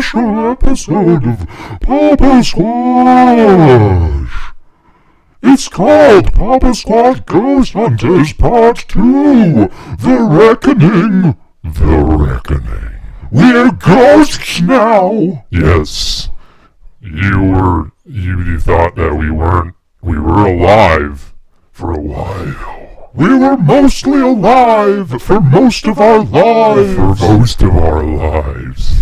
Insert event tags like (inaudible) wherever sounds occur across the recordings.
special episode of Papa Squash. It's called Papa Squash Ghost Hunters Part 2 The Reckoning. The Reckoning. We're ghosts now. Yes. You were. You thought that we weren't. We were alive for a while. We were mostly alive for most of our lives. For most of our lives.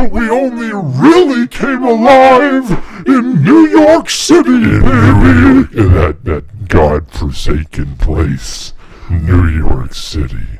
But we only really came alive in New York City, baby. in that, that god-forsaken place, New York City.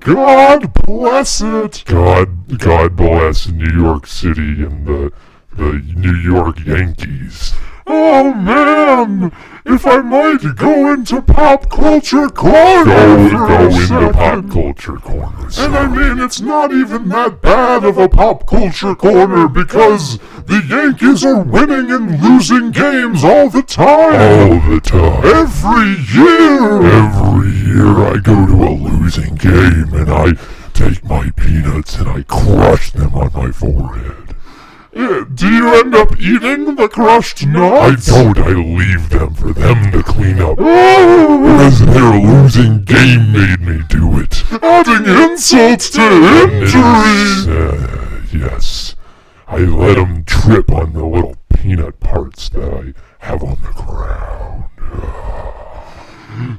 God bless it. God, God bless New York City and the the New York Yankees. Oh man, if I might go into pop culture corner go, for go a into second. pop culture corner. And I mean, it's not even that bad of a pop culture corner because the Yankees are winning and losing games all the time. All the time. Every year. Every year I go to a losing game and I take my peanuts and I crush them on my forehead. Uh, do you end up eating the crushed nuts? I don't. I leave them for them to clean up. because their losing game made me do it. Adding insult to injury. Uh, yes. I let them trip on the little peanut parts that I have on the ground.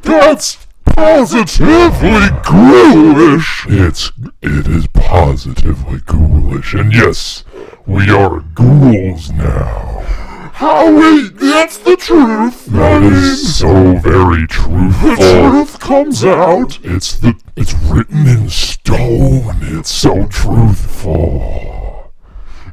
That's positively ghoulish. It's it is positively ghoulish, and yes, we are ghouls now. How wait, that's the truth. That I is mean, so very truthful. The truth comes out. It's the it's written in stone. It's so truthful.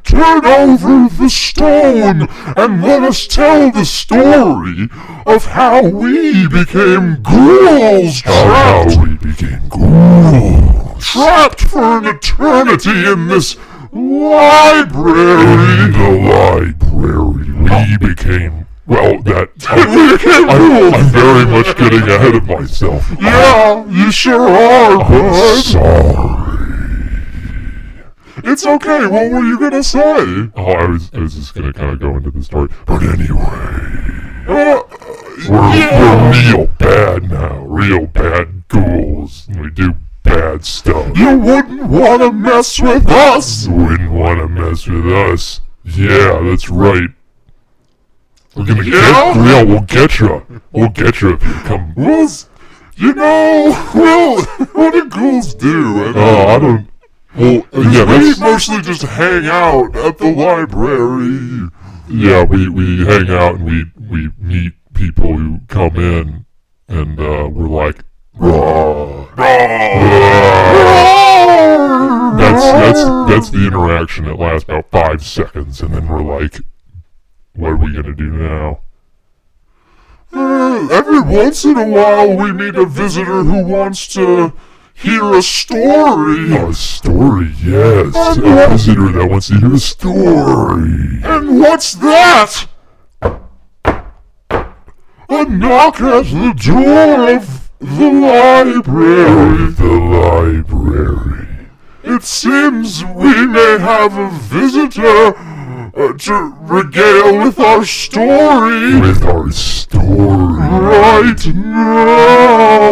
Turn over the stone and let us tell the story of how we became ghouls trapped. How we became ghouls. Trapped for an eternity in this library. The library, we became well, that (laughs) I, I'm, I'm very much getting ahead of myself. Yeah, you sure are, bud. Sorry. It's okay. What were you gonna say? Oh, I was, I was just gonna kind of go into the story. But anyway, uh, we're, yeah. we're real bad now. Real bad ghouls. We do bad stuff. You wouldn't want to mess with us. You wouldn't want to mess with us. Yeah, that's right. We're gonna get, yeah, we'll get you. We'll get you if you come. Well, you know, well, what do ghouls do? Oh, I don't. Well, yeah, we mostly just hang out at the library. Yeah, we, we hang out and we, we meet people who come in, and uh, we're like. That's that's that's the interaction. It lasts about five seconds, and then we're like, "What are we gonna do now?" Uh, every once in a while, we meet a visitor who wants to hear a story. A story, yes. And a visitor that wants to hear a story. And what's that? A knock at the door of the library. The library. It seems we may have a visitor uh, to regale with our story. With our story. Right now.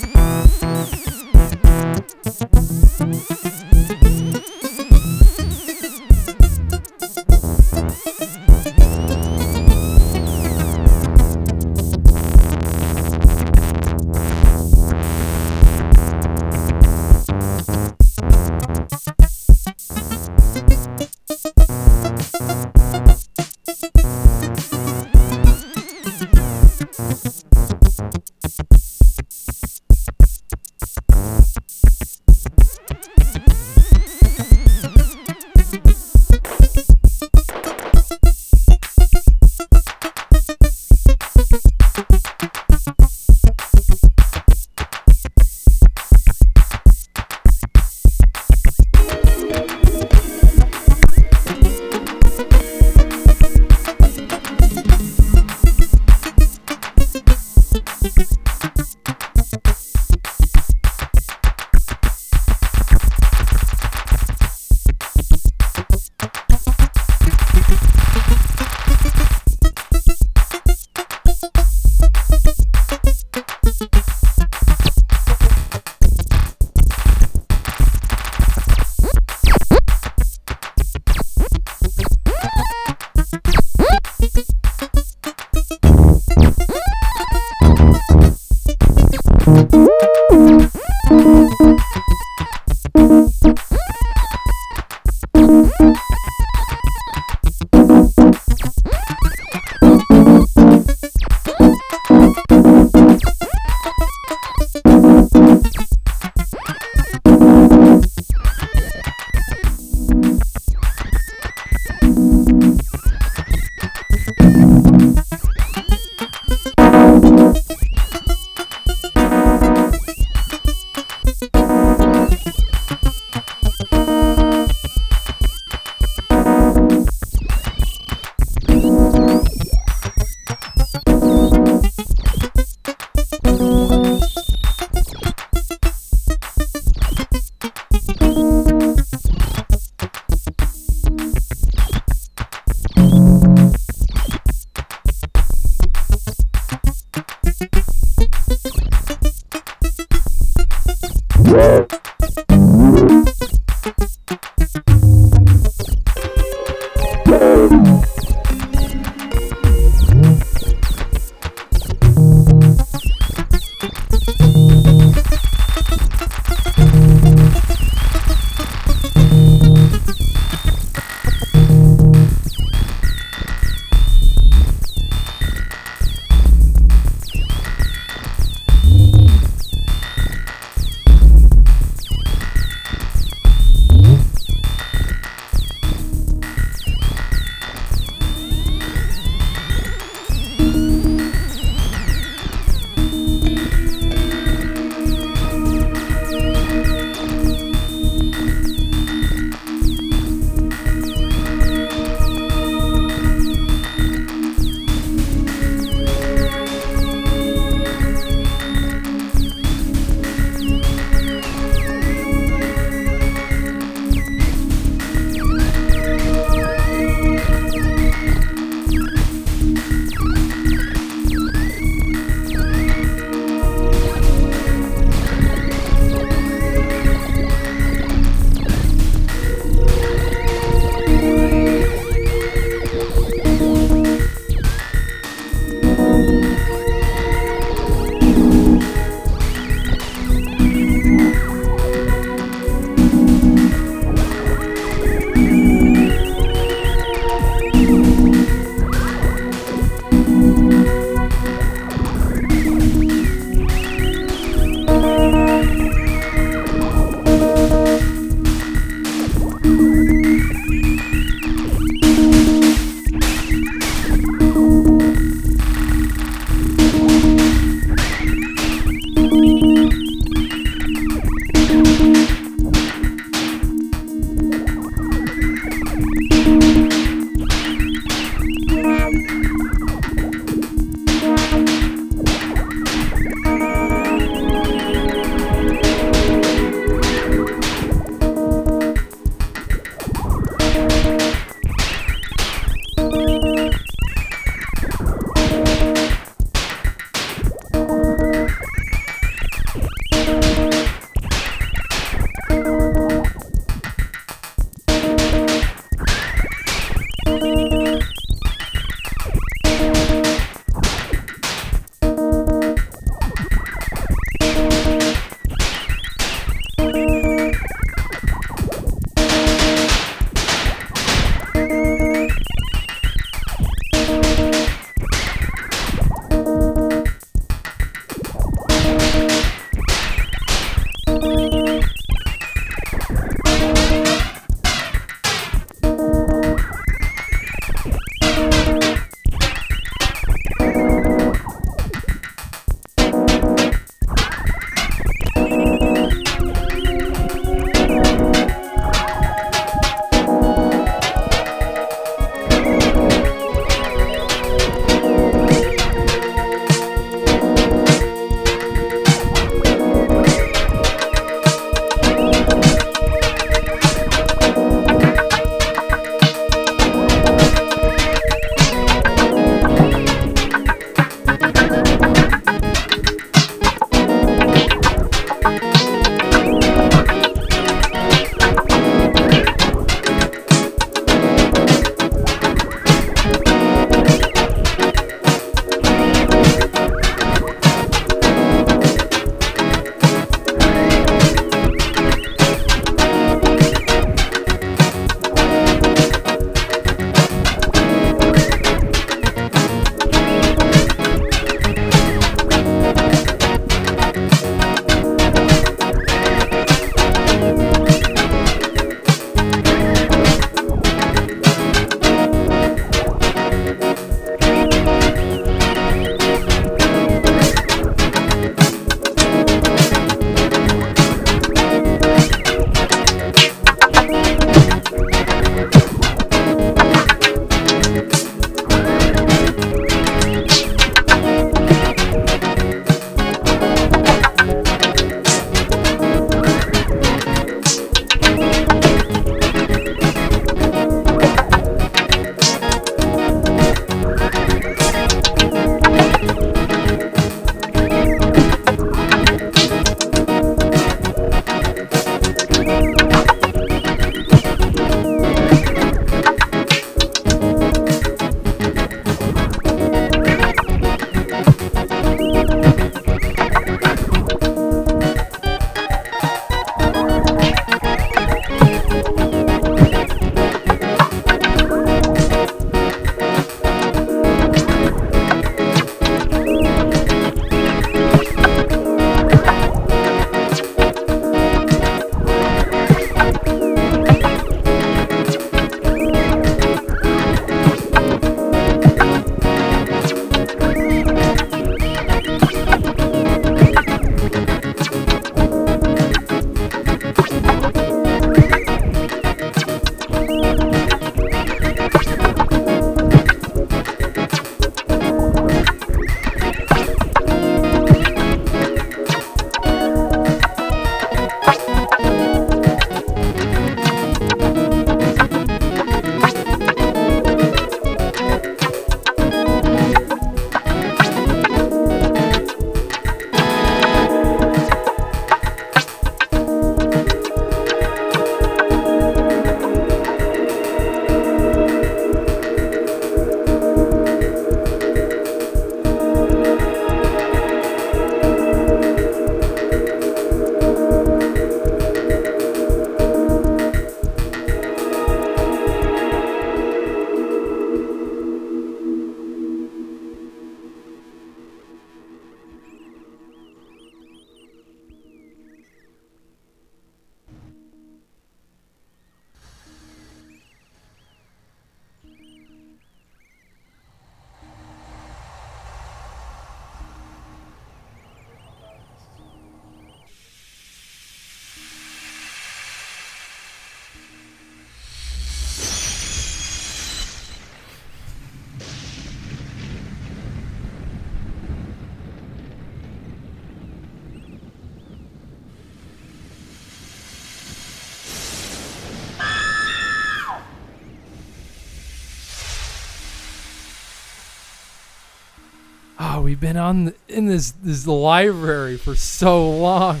We've been on in this this library for so long.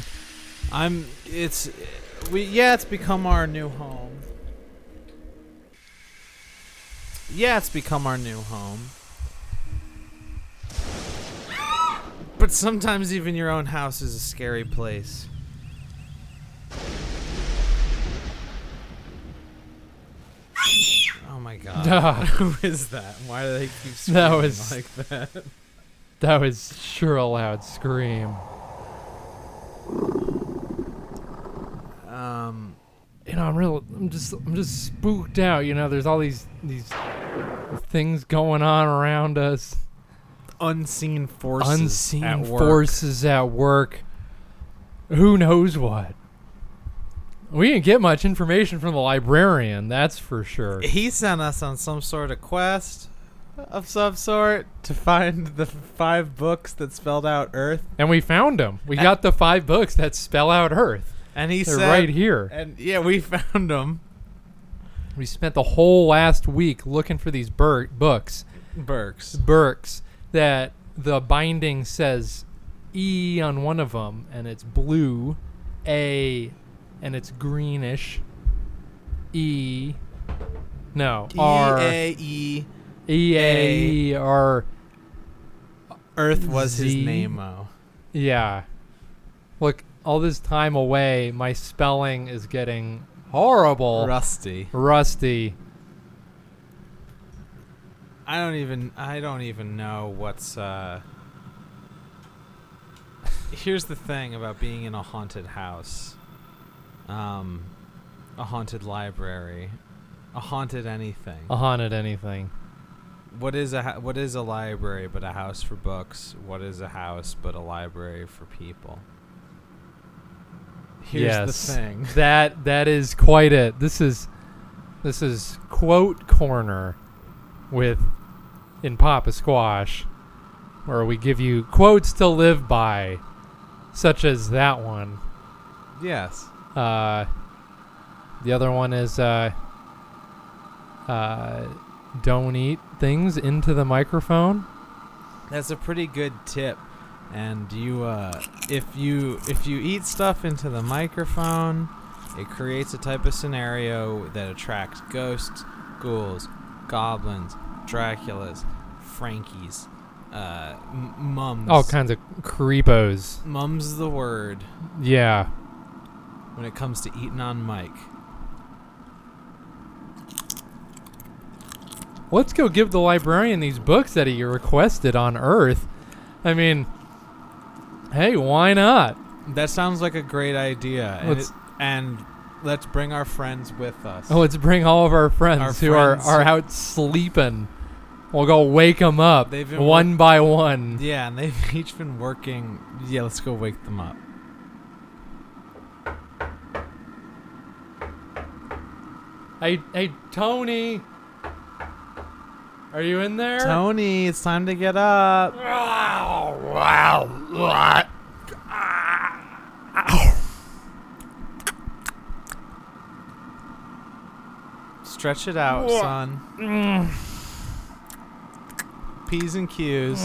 I'm. It's. We yeah. It's become our new home. Yeah, it's become our new home. But sometimes even your own house is a scary place. Oh my god. (laughs) (laughs) Who is that? Why do they keep screaming That was- like that? That was sure a loud scream. Um You know, I'm real. I'm just I'm just spooked out. You know, there's all these these things going on around us. unseen forces Unseen at work. forces at work. Who knows what? We didn't get much information from the librarian, that's for sure. He sent us on some sort of quest of some sort to find the five books that spelled out Earth. And we found them. We got the five books that spell out Earth. And he They're said, right here. And yeah, we (laughs) found them. We spent the whole last week looking for these bur- books, Burks. Burks, that the binding says E on one of them, and it's blue, A, and it's greenish, E, no, E R, A E. E, A, E, R, Earth was his Z. name-o. yeah. Look, all this time away, my spelling is getting horrible, Rusty. rusty. I don't even I don't even know what's uh Here's the thing about being in a haunted house. Um a haunted library, a haunted anything. A haunted anything. What is a ha- what is a library but a house for books? What is a house but a library for people? Here's yes. the thing. (laughs) That that is quite it. This is this is quote corner with in Papa Squash where we give you quotes to live by such as that one. Yes. Uh the other one is uh uh don't eat things into the microphone. That's a pretty good tip. And you uh if you if you eat stuff into the microphone, it creates a type of scenario that attracts ghosts, ghouls, goblins, Draculas, Frankies, uh m- mums. All kinds of creepos. Mum's the word Yeah. when it comes to eating on mic. Let's go give the librarian these books that he requested on Earth. I mean, hey, why not? That sounds like a great idea. And, Let's- it- and let's bring our friends with us. Oh, (laughs) let's bring all of our friends Our who friends- are, are out sleeping. We'll go wake them up They've been one by one. Yeah, and they've (laughs) each been working. Yeah, let's go wake them up. Hey, hey, Tony, are you in there? Tony, it's time to get up. Stretch it out, son. P's and Q's.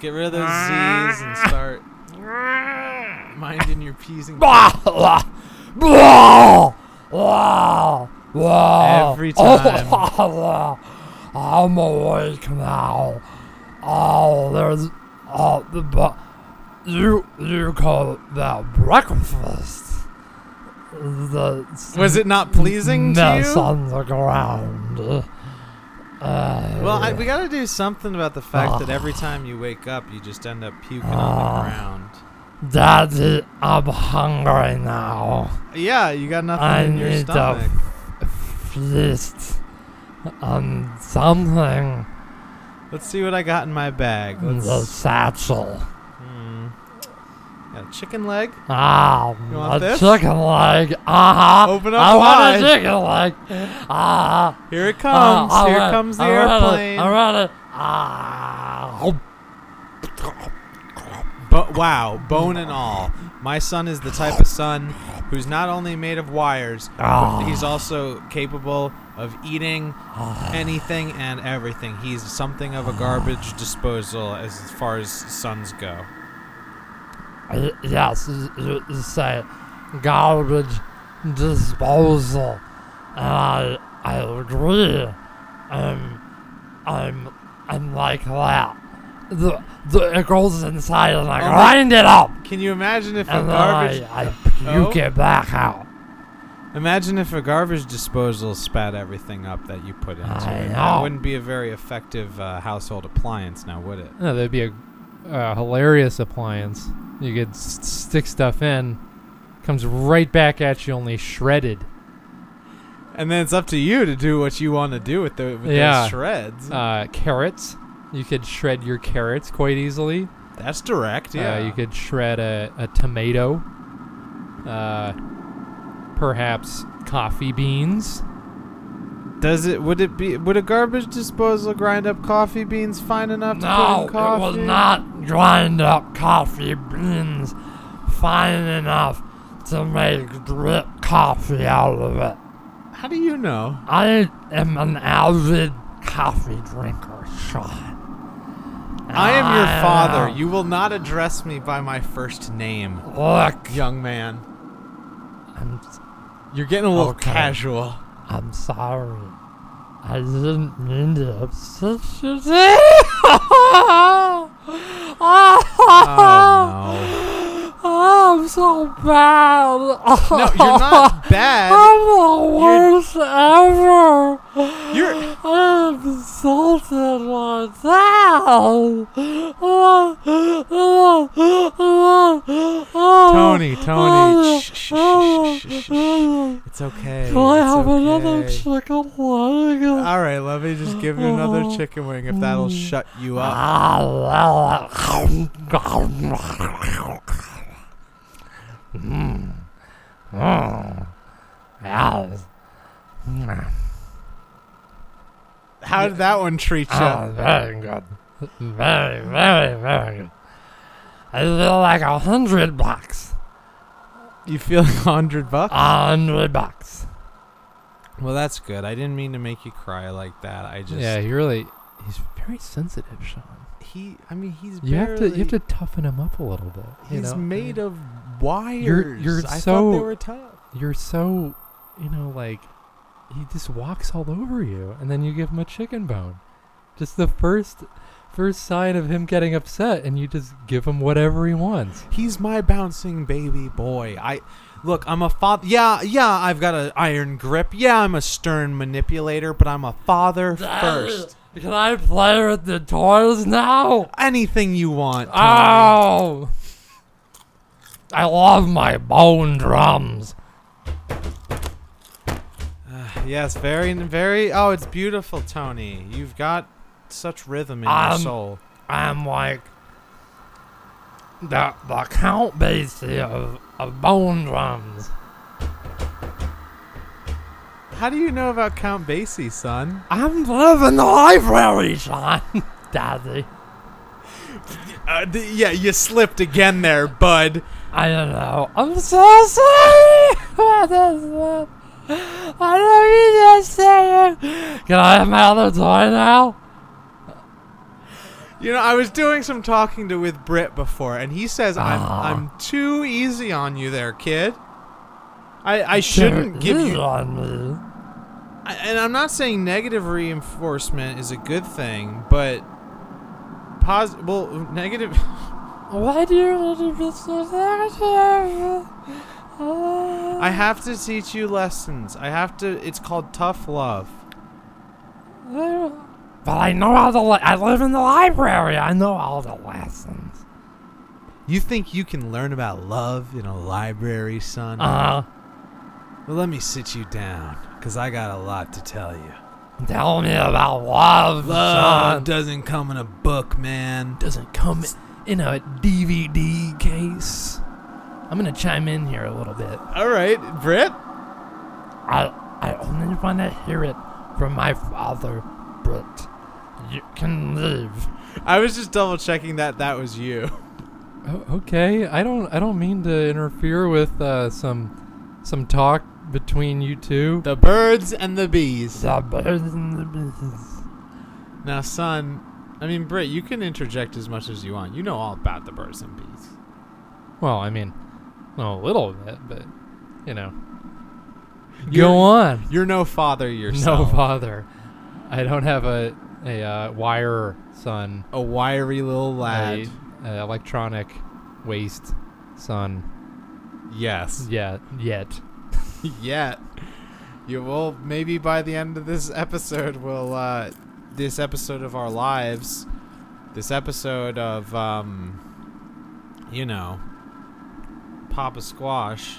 Get rid of those Z's and start minding your P's and Q's. (laughs) Every time. (laughs) I'm awake now. Oh, there's oh the bu- you you call that breakfast? The Was it not pleasing to you? on the ground. Uh, Well, I, we got to do something about the fact that every time you wake up, you just end up puking on Ah. the ground. Daddy, I'm hungry now. Yeah, you got nothing I in your need stomach. a feast on something Let's see what I got in my bag. in the Let's. satchel. Hmm. Got a chicken leg. Ah, You want a this? chicken leg. Ah, Open up I wide. want a chicken leg. Ah, Here it comes. ah, I Here comes the I it, airplane. I want it. Ah, But wow, bone and all. My son is the type of son who's not only made of wires, Ah. but he's also capable of eating anything and everything. He's something of a garbage disposal as far as sons go. Y- Yes, you, you- you say garbage disposal, and I I agree. Um, I'm I'm like that. The, the it goes inside and I Oh my- grind it up, Can you imagine if a and garbage I, I puke Oh. it back out. Imagine if a garbage disposal spat everything up that you put into I it. know. That wouldn't be a very effective uh, household appliance, now would it? No, that'd be a uh, hilarious appliance. You could s- stick stuff in, comes right back at you, only shredded. And then it's up to you to do what you want to do with the with Yeah. those shreds. Uh, carrots, you could shred your carrots quite easily. That's direct, yeah. Uh, you could shred a, a tomato. Uh, perhaps coffee beans. Does it? Would it be? Would a garbage disposal grind up coffee beans fine enough to put in coffee? No, it was not grind up coffee beans fine enough to make drip coffee out of it. How do you know? I am an avid coffee drinker, Sean. I am your father. know. You will not address me by my first name, Look, young man. I'm, You're getting a little Okay. casual. I'm sorry. I didn't mean to upset you. (laughs) Oh Oh, I'm so bad. no! You're not (laughs) bad. I'm the worst ever. You're I insulted myself. Tony. Tony. Oh, shh, shh, shh, shh. It's okay. Can I have another chicken leg? All right, let me just give you another oh. chicken wing if that'll shut you up. Ah, Mm. Mm. Yes. Mm. How did that one treat you? Oh, very good. Very, very, very good. I feel like a hundred bucks. You feel (laughs) a hundred bucks? A hundred bucks. Well, that's good. I didn't mean to make you cry like that. I just yeah, he really, he's very sensitive, Sean. he. I mean, he's You have to, you have to toughen him up a little bit. you He's know? made of wires. you're I so- thought they were tough. You're so, you know, like, he just walks all over you, and then you give him a chicken bone. Just the first, first sign of him getting upset, and you just give him whatever he wants. He's my bouncing baby boy. I look. I'm a father. Yeah, yeah. I've got an iron grip. Yeah, I'm a stern manipulator, but I'm a father (laughs) first. Can I play with the toys now? Anything you want. Tony. Oh! I love my bone drums. Yes, very, very. Oh, it's beautiful, Tony. You've got such rhythm in your Um, soul. I'm like the the Count Basie of, of bone drums. How do you know about Count Basie, son? I'm living the library, Sean. (laughs) Daddy. Uh, d- yeah, you slipped again there, bud. I don't know. I'm so sorry. (laughs) about this. I don't mean to say it. Can I have my other toy now? You know, I was doing some talking to with Britt before, and he says I'm Ah. I'm too easy on you, there, kid. I I shouldn't give you. on me. I, and I'm not saying negative reinforcement is a good thing, but pos well negative. (laughs) Why do you need to be so negative? I have to teach you lessons. I have to. It's called tough love. But I know all the. Li- I live in the library. I know all the lessons. You think you can learn about love in a library, son? Uh, huh. well, let me sit you down, cause I got a lot to tell you. tell me about love. Love Sean. doesn't come in a book, man. doesn't come in a DVD case. I'm gonna chime in here a little bit. All right, Britt. I I only want to hear it from my father, but you can leave. I was just double checking that that was you. Oh, okay, I don't I don't mean to interfere with uh, some some talk between you two. The birds and the bees. The birds and the bees. Now, son, I mean, Britt, you can interject as much as you want. You know all about the birds and bees. Well, I mean, well, a little bit, but you know. You're- Go on. You're no father yourself. No father. I don't have a a uh, wire son. A wiry little lad. A, a electronic waste son. Yes. Yet, yet. (laughs) Yet. You will maybe by the end of this episode we'll uh this episode of our lives this episode of um you know Papa Squash.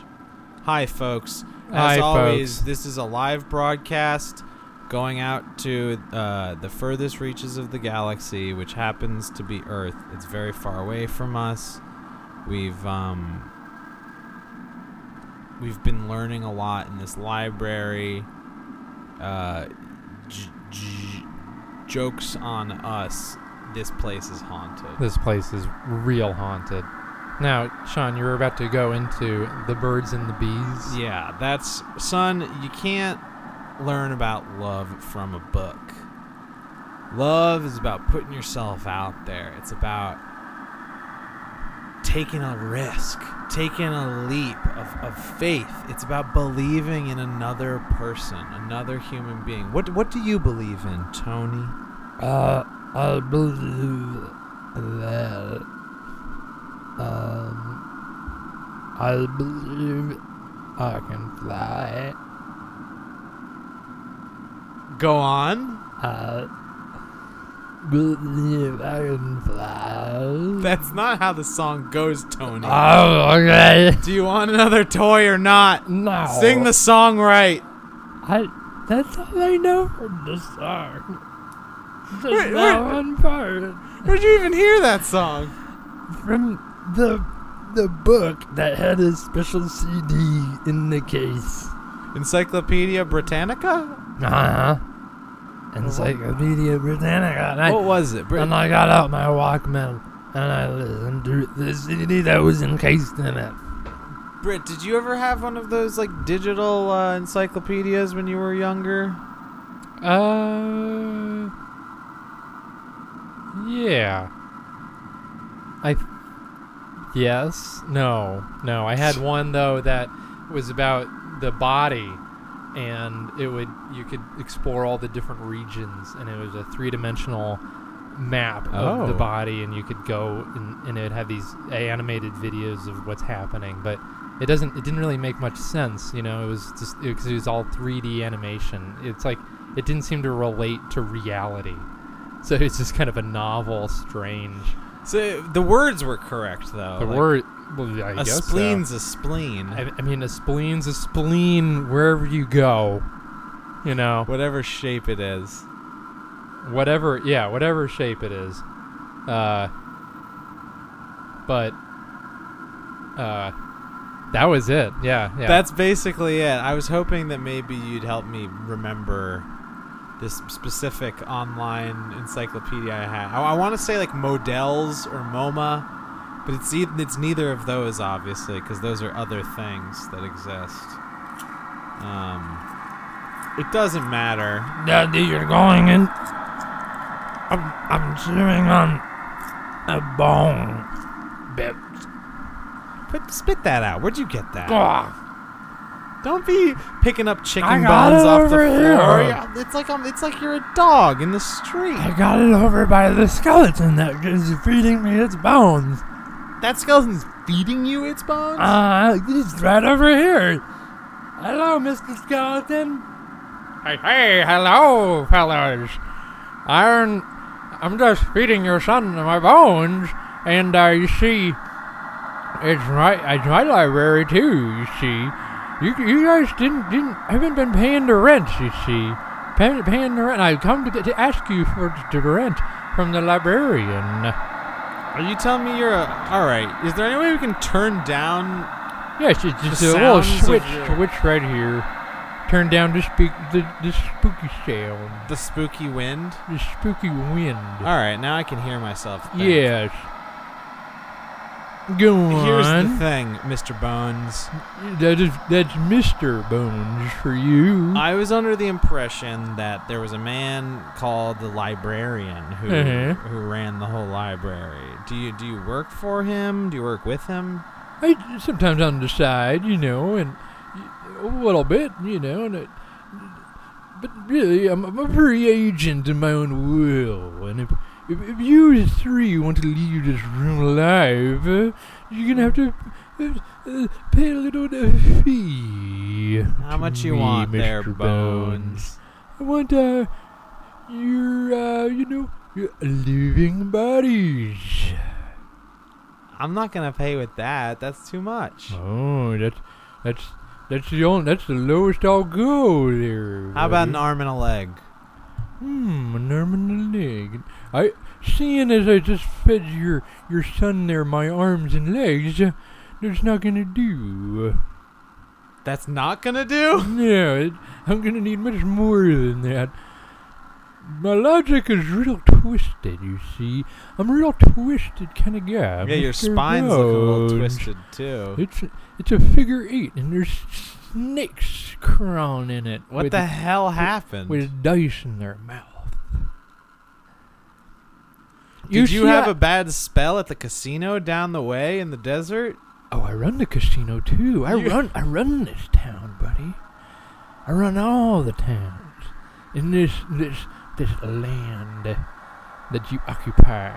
Hi folks. As Hi, always, folks. this is a live broadcast going out to uh, the furthest reaches of the galaxy, which happens to be Earth. It's very far away from us. We've um, we've been learning a lot in this library. Uh, j- j- jokes on us. This place is haunted. This place is real haunted. Now, Sean, you were about to go into the birds and the bees. Yeah, that's son. You can't learn about love from a book. Love is about putting yourself out there. It's about taking a risk, taking a leap of, of faith. It's about believing in another person, another human being. What what do you believe in, Tony? Uh, I believe that. Um, I believe I can fly. Go on. I believe I can fly. That's not how the song goes, Tony. Oh, okay. do you want another toy or not? No. Sing the song right. I. That's all I know from the song. Just Wait, that wait. one part Where'd you even hear that song? from the the book that had a special CD in the case. Encyclopedia Britannica? Uh huh. Encyclopedia Britannica. And I, what was it? Brit- and I got out my Walkman and I listened to the CD that was encased in it. Britt, did you ever have one of those like digital uh, encyclopedias when you were younger? Uh. Yeah. I. th- Yes. No. No. I had (laughs) one though that was about the body, and it would you could explore all the different regions, and it was a three-dimensional map of the Oh. body, and you could go and, and it would have these animated videos of what's happening, but. It doesn't. It didn't really make much sense, you know. It was just because it was all 3D animation. It's like it didn't seem to relate to reality. So (laughs) it's just kind of a novel, strange. So the words were correct though. the like, word, well, I a guess so. spleen's a spleen. I, I mean, a spleen's a spleen wherever you go. You know, whatever shape it is. whatever. Yeah, whatever shape it is. Uh, but uh, that was it. Yeah, yeah. That's basically it. I was hoping that maybe you'd help me remember this specific online encyclopedia I had. I, I want to say like Models or MoMA, but it's e- it's neither of those obviously because those are other things that exist. Um, it doesn't matter. Daddy, you're going in. I'm, I'm chewing on a bone. Bit. Put, spit that out. Where'd you get that? Ah. Don't be picking up chicken bones off the floor. here. It's like um, it's like you're a dog in the street. I got it over by the skeleton that is feeding me its bones. That skeleton's feeding you its bones. Uh, it's right over here. Hello, Mr. Skeleton. Hey, hey, hello, fellas. I'm, I'm just feeding your son my bones, and uh, you see, it's my, it's my library too. You see, you, you guys didn't, didn't, haven't been paying the rent. You see, paying, paying the rent. I come to, to ask you for the rent from the librarian. Are you telling me you're a? All right. Is there any way we can turn down? Yes, it's just The a little sounds of switch, switch right here. Turn down the speak the, the spooky sound, The spooky wind. the spooky wind. All right, now I can hear myself. think. Yes. Go on. Here's the thing, Mr. Bones. That is that's Mr. Bones for you. I was under the impression that there was a man called the librarian who Uh-huh. who ran the whole library. Do you do you work for him? Do you work with him? I sometimes on the side, you know, and a little bit, you know, and it, but really, I'm, I'm a free agent in my own will, and if if, if you three want to leave this room alive, uh, you're gonna have to uh, uh, pay a little fee. How much you me, want there, Mr. Bones? I want uh, your uh, you know, your living bodies. I'm not gonna pay with that. That's too much. Oh, that's that's that's the only that's the lowest I'll go there. How about an arm and a leg? Hmm, an arm and a leg. I seeing as I just fed your your son there my arms and legs, that's not gonna do. That's not gonna do. No, it, I'm gonna need much more than that. My logic is real twisted, you see. I'm a real twisted kind of guy. yeah, your Mr. spine's looking a little twisted too. It's it's a figure eight, and there's snakes crawling in it. What the hell happened? With dice in their mouth. Did you have a bad spell at the casino down the way in the desert? Oh, I run the casino too. I You- run. I run this town, buddy. I run all the towns in this this this land that you occupy.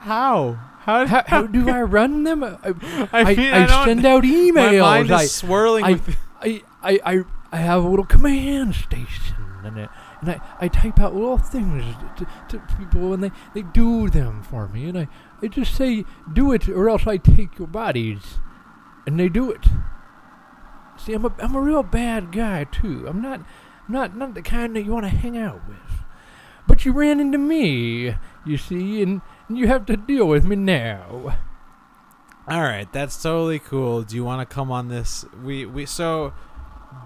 How? How? How, how do I run them? I, (laughs) I I, mean, I I don't- send out (laughs) emails. My mind is I, swirling I- with. I, I, I, I have a little command station, and, I, and I, I type out little things to, to people, and they, they do them for me, and I, I just say, do it, or else I take your bodies, and they do it. See, I'm a, I'm a real bad guy too. I'm not, not, not the kind that you want to hang out with. But you ran into me, you see, and, and you have to deal with me now. All right, that's totally cool. Do you want to come on this? We we so.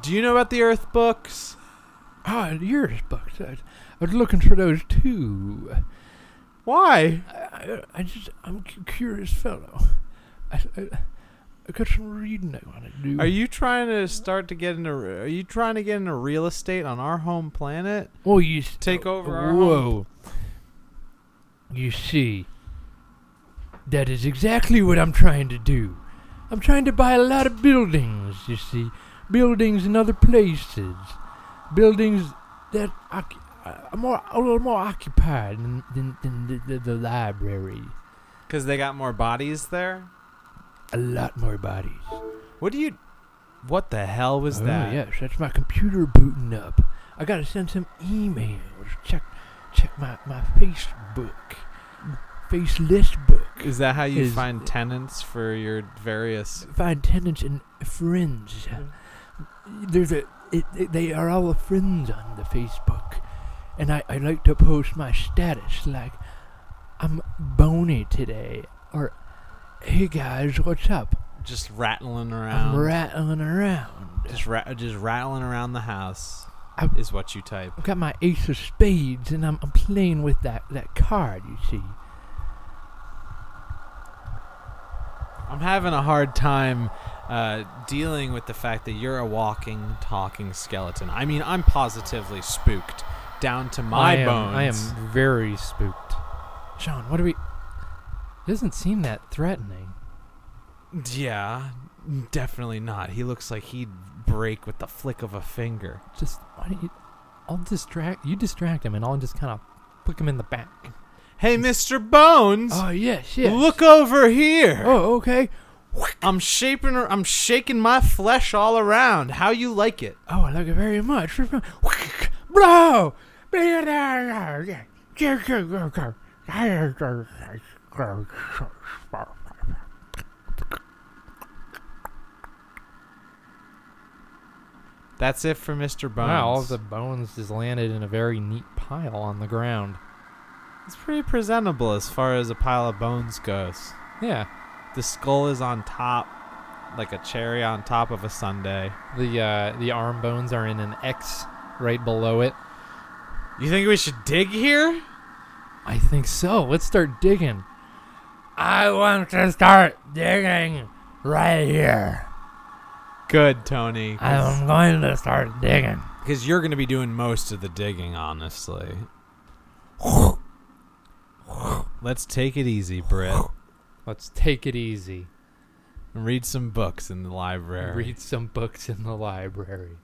Do you know about the Earth books? Ah, yours books. I, I was looking for those too. Why? I, I, I just, I'm a curious fellow. I, I, I got some reading I want to do. Are you trying to start to get into? Are you trying to get into real estate on our home planet? Well, you Take over our Whoa. You see, that is exactly what I'm trying to do. I'm trying to buy a lot of buildings. You see, buildings in other places, buildings that are uh, more a little more occupied than, than, than the, the, the library. Because they got more bodies there. A lot more bodies. What do you? What the hell was oh, that? yes, that's my computer booting up. I gotta send some emails. Check, check my my Facebook, face list book. Is that how you Is- find tenants for your various? Find tenants and friends. Mm-hmm. There's a, it, it- they are all friends on the Facebook, and I, I like to post my status like, I'm bony today, or, hey guys, what's up? Just rattling around. I'm rattling around. just ra- just rattling around the house I- is what you type. I've got my ace of spades, and I'm, I'm playing with that, that card, you see. I'm having a hard time uh, dealing with the fact that you're a walking, talking skeleton. I mean, I'm positively spooked down to my I am, bones. I am very spooked. Sean, what do we? It Doesn't seem that threatening. Yeah, definitely not. He looks like he'd break with the flick of a finger. Just why don't you? I'll distract you. Distract him, and I'll just kind of flick him in the back. Hey, Mr. Bones, Oh yes, yes. look over here. Oh, okay. I'm shaping. her. I'm shaking my flesh all around. How you like it? Oh, I like it very much. Bro. That's it for Mr. Bones. Wow, all of the bones just landed in a very neat pile on the ground. It's pretty presentable as far as a pile of bones goes. Yeah, The skull is on top, like a cherry on top of a sundae. the uh, the arm bones are in an X right below it. You think we should dig here? I think so. Let's start digging. I want to start digging right here. Good, Tony. I'm going to start digging. Because you're going to be doing most of the digging, honestly. (laughs) Let's take it easy, Britt. Let's take it easy. Read some books in the library. Read some books in the library.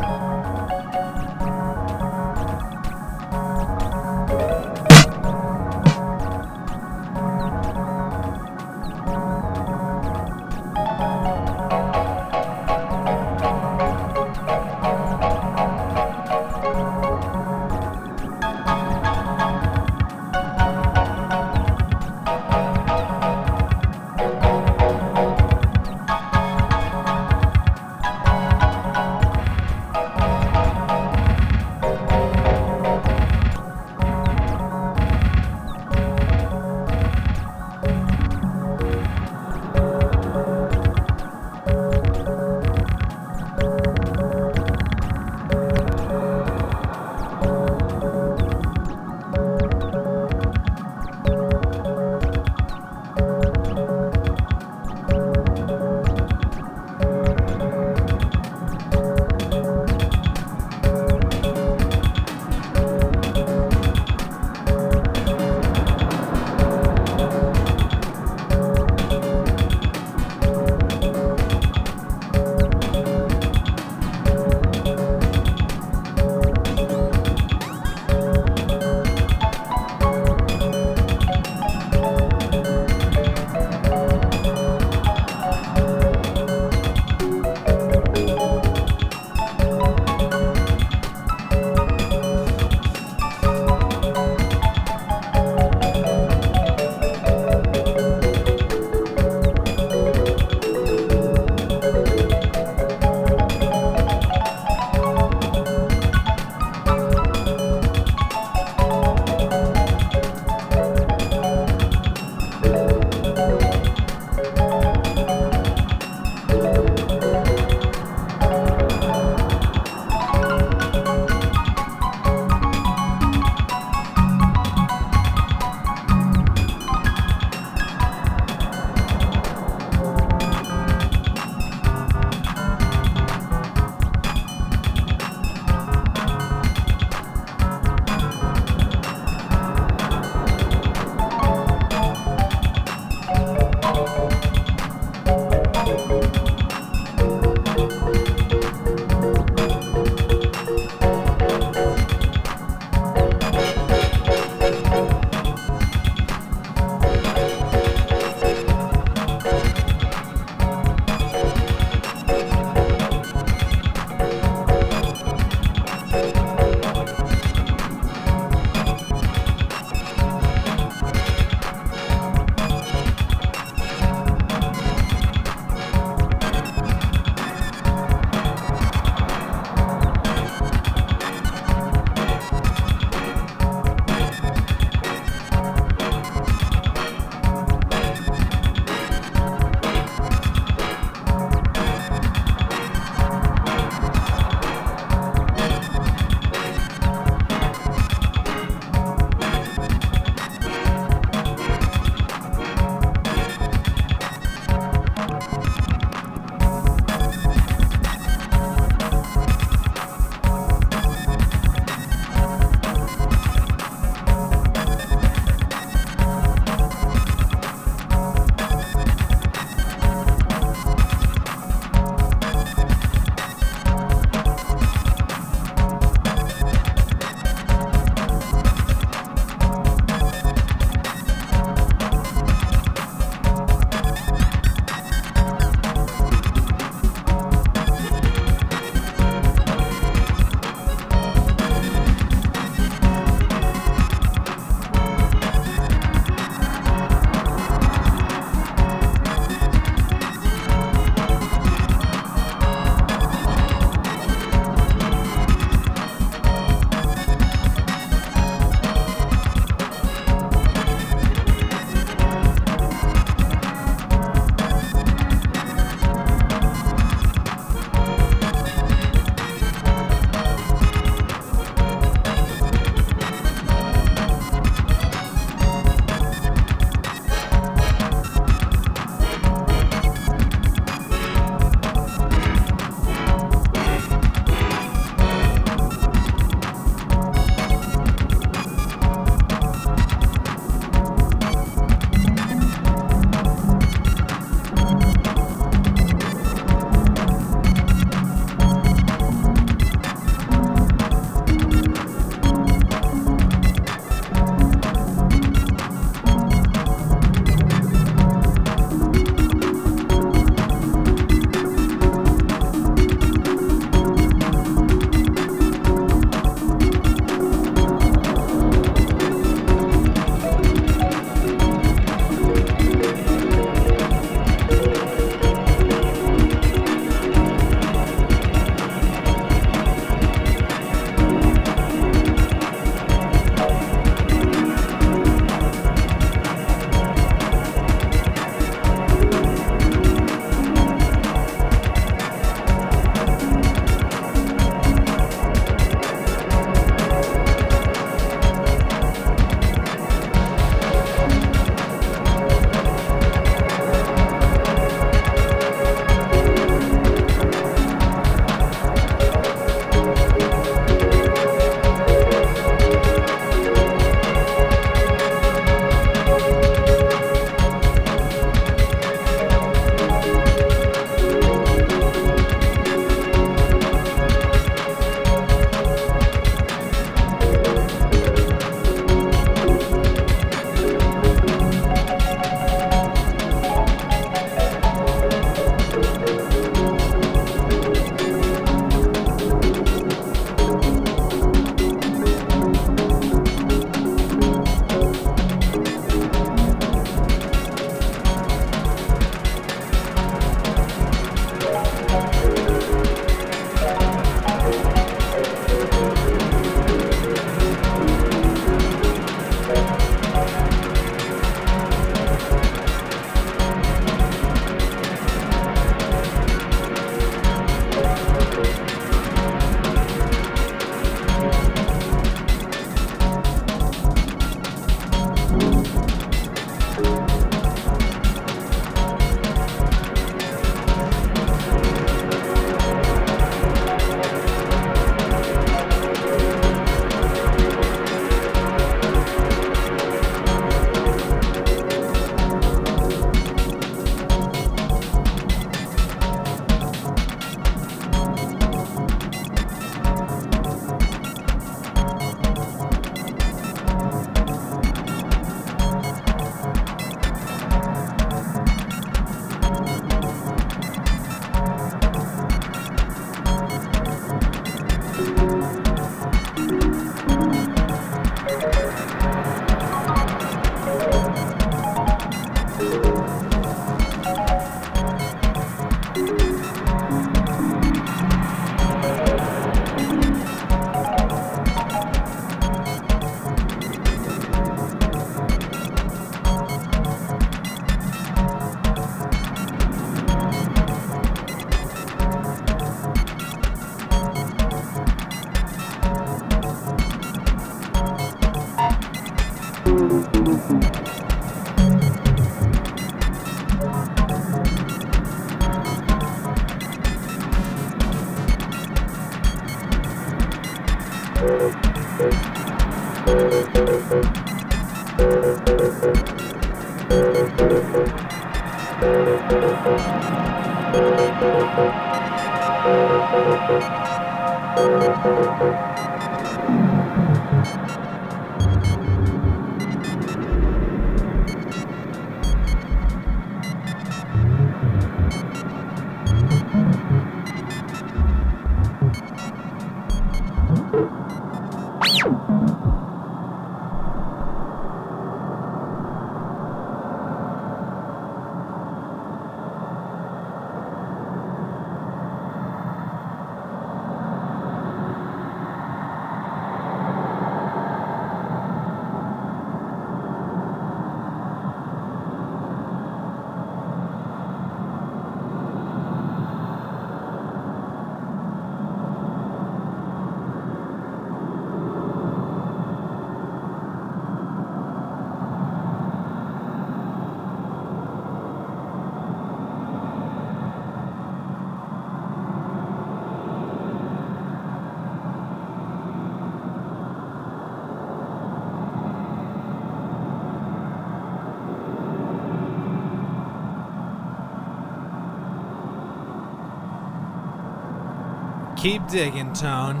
Keep digging, Tone.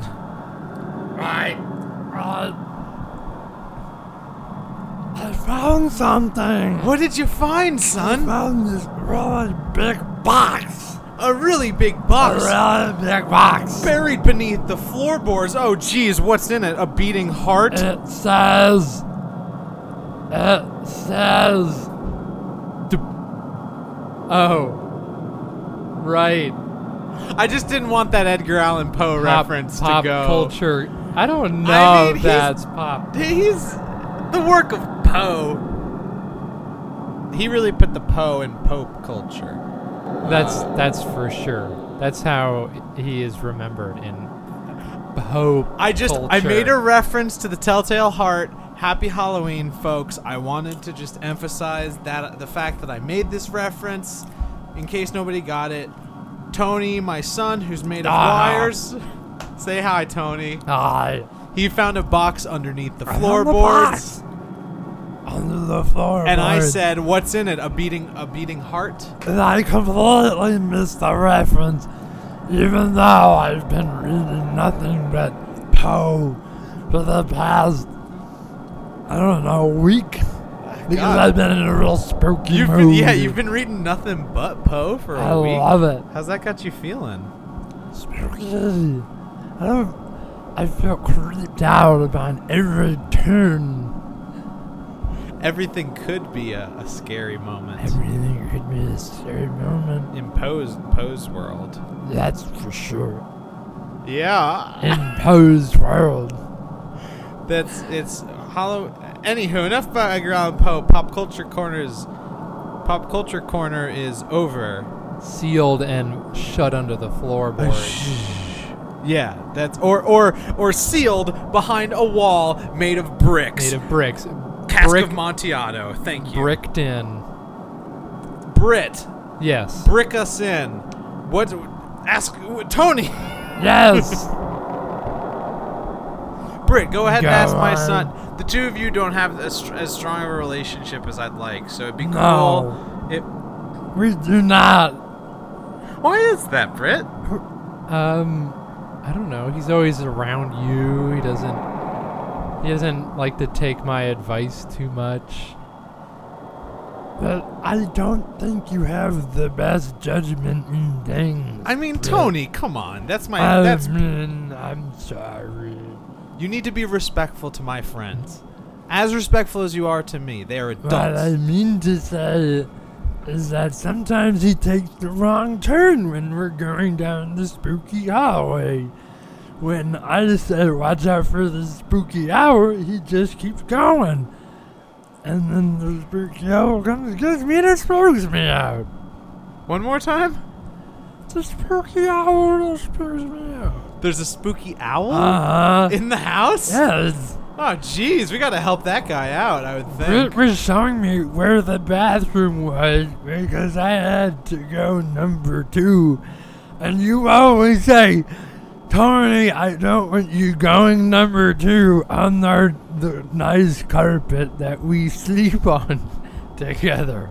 Right. Right. I found something. What did you find, son? I found this really big box. A really big A box. really big box. Buried beneath the floorboards. Oh, geez, what's in it? A beating heart? It says. It says. Oh. Right. I just didn't want that Edgar Allan Poe Pop, reference pop to go. Pop culture. I don't know I mean, that's pop. He's the work of Poe. He really put the Poe in Pope culture. That's um, that's for sure. That's how he is remembered in Pope I just I made a reference to the Telltale Heart. Happy Halloween, folks. I wanted to just emphasize that the fact that I made this reference in case nobody got it. Tony, my son, who's made of Ah. wires. Say hi, Tony. I. He found a box underneath the I found the floorboards. Under the floor. And I said, "What's in it? A beating, a beating heart." And I completely missed the reference, even though I've been reading nothing but Poe for the past, I don't know, week. Because God. I've been in a real spooky You've mood. been, yeah, you've been reading nothing but Poe for a I week. I love it. How's that got you feeling? Spooky. I don't. I feel creeped out about every turn. Everything could be a, a scary moment Everything could be a scary moment. in Poe's Poe's world. That's for sure. Yeah, In Poe's world. that's it's hollow. Anywho, enough about Edgar Allan Poe. Pop culture corners. Pop culture corner is over. sealed and shut under the floorboard. Yeah, that's or or or sealed behind a wall made of bricks. Made of bricks. Cask brick, of Amontillado. Thank you. bricked in. Brit, Yes. brick us in. What? Ask Tony. Yes! (laughs) Britt, go ahead and Go ask my son. The two of you don't have as, as strong of a relationship as I'd like, so it'd be cool. No. It, we do not. why is that, Britt? Um, I don't know. He's always around you. He doesn't. He doesn't like to take my advice too much. But I don't think you have the best judgment in things. I mean, Brett. Tony, come on. That's my. I that's mean, I'm sorry. You need to be respectful to my friends, as respectful as you are to me. They are adults. What I mean to say is that sometimes he takes the wrong turn when we're going down the spooky hallway. When I say watch out for the spooky hour, he just keeps going. And then the spooky hour comes and gets me and it spooks me out. One more time. The spooky hour spooks me out. There's a spooky owl Uh-huh. in the house. Yes. Oh, jeez, we gotta help that guy out. I would think. was showing me where the bathroom was because I had to go number two. And you always say, Tony, I don't want you going number two on our the nice carpet that we sleep on (laughs) together.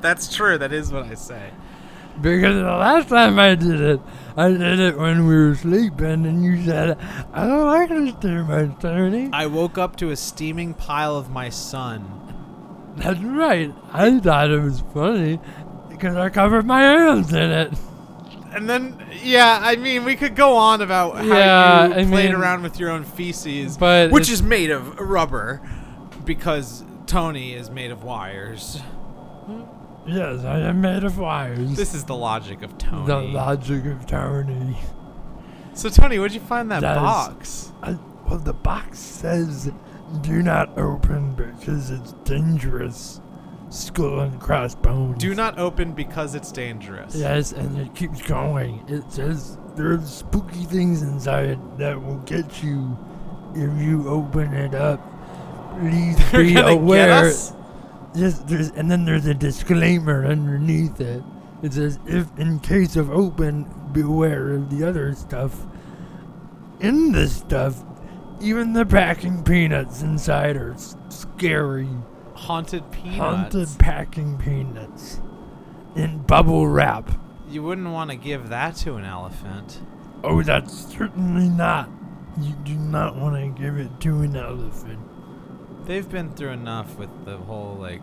That's true. That is what I say. Because the last time I did it, I did it when we were sleeping, and you said, I don't like this too much, Tony. I woke up to a steaming pile of my son. That's right. I thought it was funny because I covered my hands in it. And then, yeah, I mean, we could go on about how Yeah, you I played mean- around with your own feces, But which is made of rubber, because Tony is made of wires. Yes, I am made of wires. This is the logic of Tony. the logic of Tony. so, Tony, where'd you find that That is- box? I, well, the box says, "Do not open because it's dangerous." Skull and crossbones. Do not open because it's dangerous. Yes, and it keeps going. It says there's spooky things inside that will get you if you open it up. Please (laughs) They're be aware. Yes, there's, and then there's a disclaimer underneath it. It says, if in case of open, beware of the other stuff. In this stuff, even the packing peanuts inside are s- scary. Haunted peanuts. Haunted packing peanuts. In bubble wrap. You wouldn't want to give that to an elephant. Oh, that's certainly not. You do not want to give it to an elephant. They've been through enough with the whole like.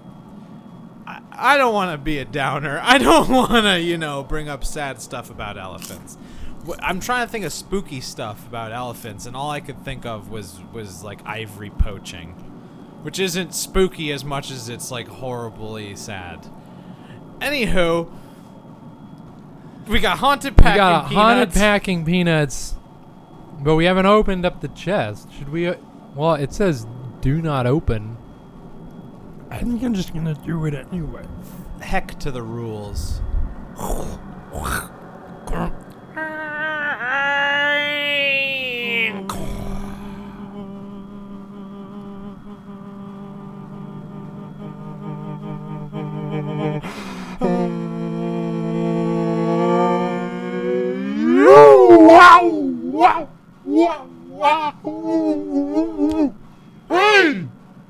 I, I don't want to be a downer. (laughs) I don't want to, you know, bring up sad stuff about elephants. I'm trying to think of spooky stuff about elephants, and all I could think of was was like ivory poaching, which isn't spooky as much as it's like horribly sad. Anywho, we got haunted We packing got a peanuts. haunted packing peanuts, but we haven't opened up the chest. Should we? uh, Well, it says do not open. I think I'm just gonna do it anyway. Heck to the rules. Wow! Wow! Wow! Wow!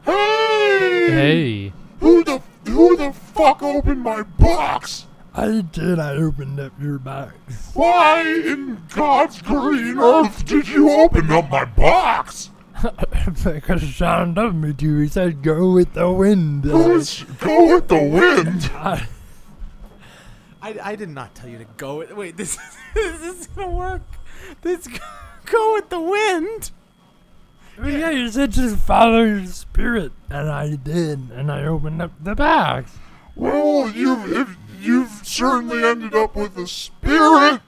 Hey! Hey! Hey, Who the who the fuck opened my box? I did. I opened up your box. Why in God's green earth did you open up my box? (laughs) because Sean told me to. He said, "Go with the wind." Let's go with the wind. I, I, I did not tell you to go. With, wait, this is, (laughs) this is gonna work. This (laughs) go with the wind. Yeah, you said just follow your spirit, and I did, and I opened up the box. Well, you've you've certainly ended up with a spirit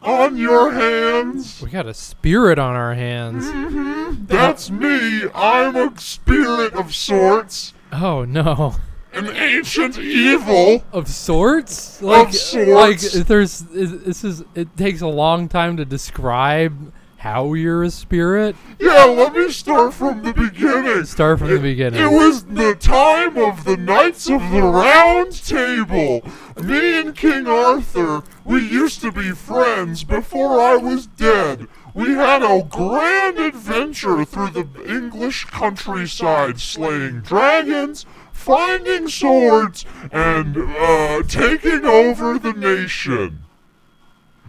on your hands. we got a spirit on our hands. Mm-hmm. That's me. I'm a spirit of sorts, Oh no, an ancient evil. of sorts. Like, sorts. like there's this is. It takes a long time to describe how you're a spirit. Yeah, let me start from the beginning. Start from the beginning. It was the time of the Knights of the Round Table. Me and King Arthur, we used to be friends before I was dead. We had a grand adventure through the English countryside, slaying dragons, finding swords, and uh, taking over the nation.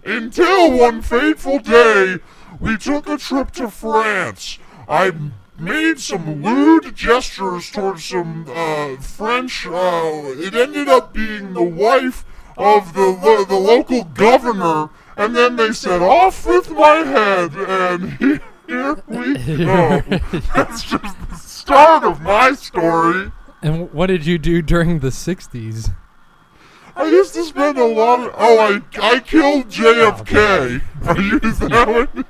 Until one fateful day, we took a trip to France. I made some lewd gestures towards some uh, French. Uh, it ended up being the wife of the, the the local governor, and then they said, "Off with my head," and (laughs) here, here we go. (laughs) That's just the start of my story. And what did you do during the 60s? I used to spend a lot of. Oh, I I killed JFK. Are you that one?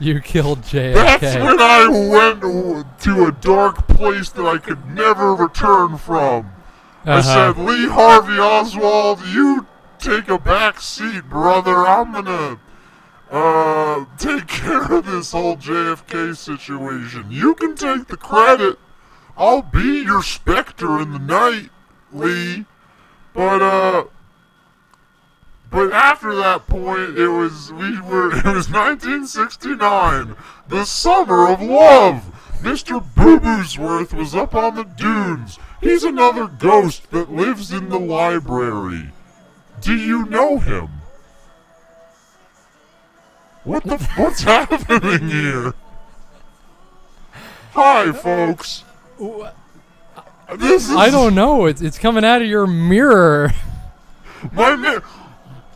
You killed JFK. That's when I went to a dark place that I could never return from. I Uh-huh. said, Lee Harvey Oswald, you take a back seat, brother. I'm gonna uh take (laughs) care of this whole JFK situation. You can take the credit. I'll be your specter in the night, Lee. But uh but after that point, it was we were. (laughs) It was 1969, the summer of love. Mr. Boo Boosworth was up on the dunes. He's another ghost that lives in the library. Do you know him? What the? f- (laughs) What's happening here? Hi, folks. This is I don't know. It's it's coming out of your mirror. My mirror.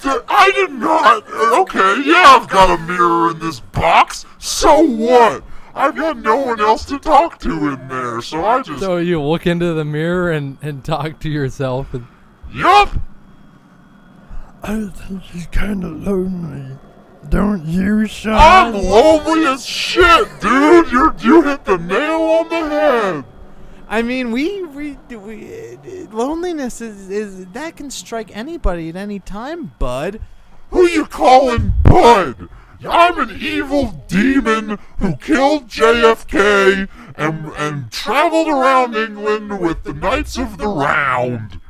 I did not. Okay, yeah, I've got a mirror in this box. So what? I've got no one else to talk to in there, so I just. So you look into the mirror and, and talk to yourself. And, yup! I think he's kind of lonely. Don't you, Sean? I'm lonely as shit, dude! You're, you hit the nail on the head! I mean, we, we, we loneliness is, is that can strike anybody at any time, bud. Who you calling Bud? I'm an evil demon who killed JFK and, and traveled around England with the Knights of the Round.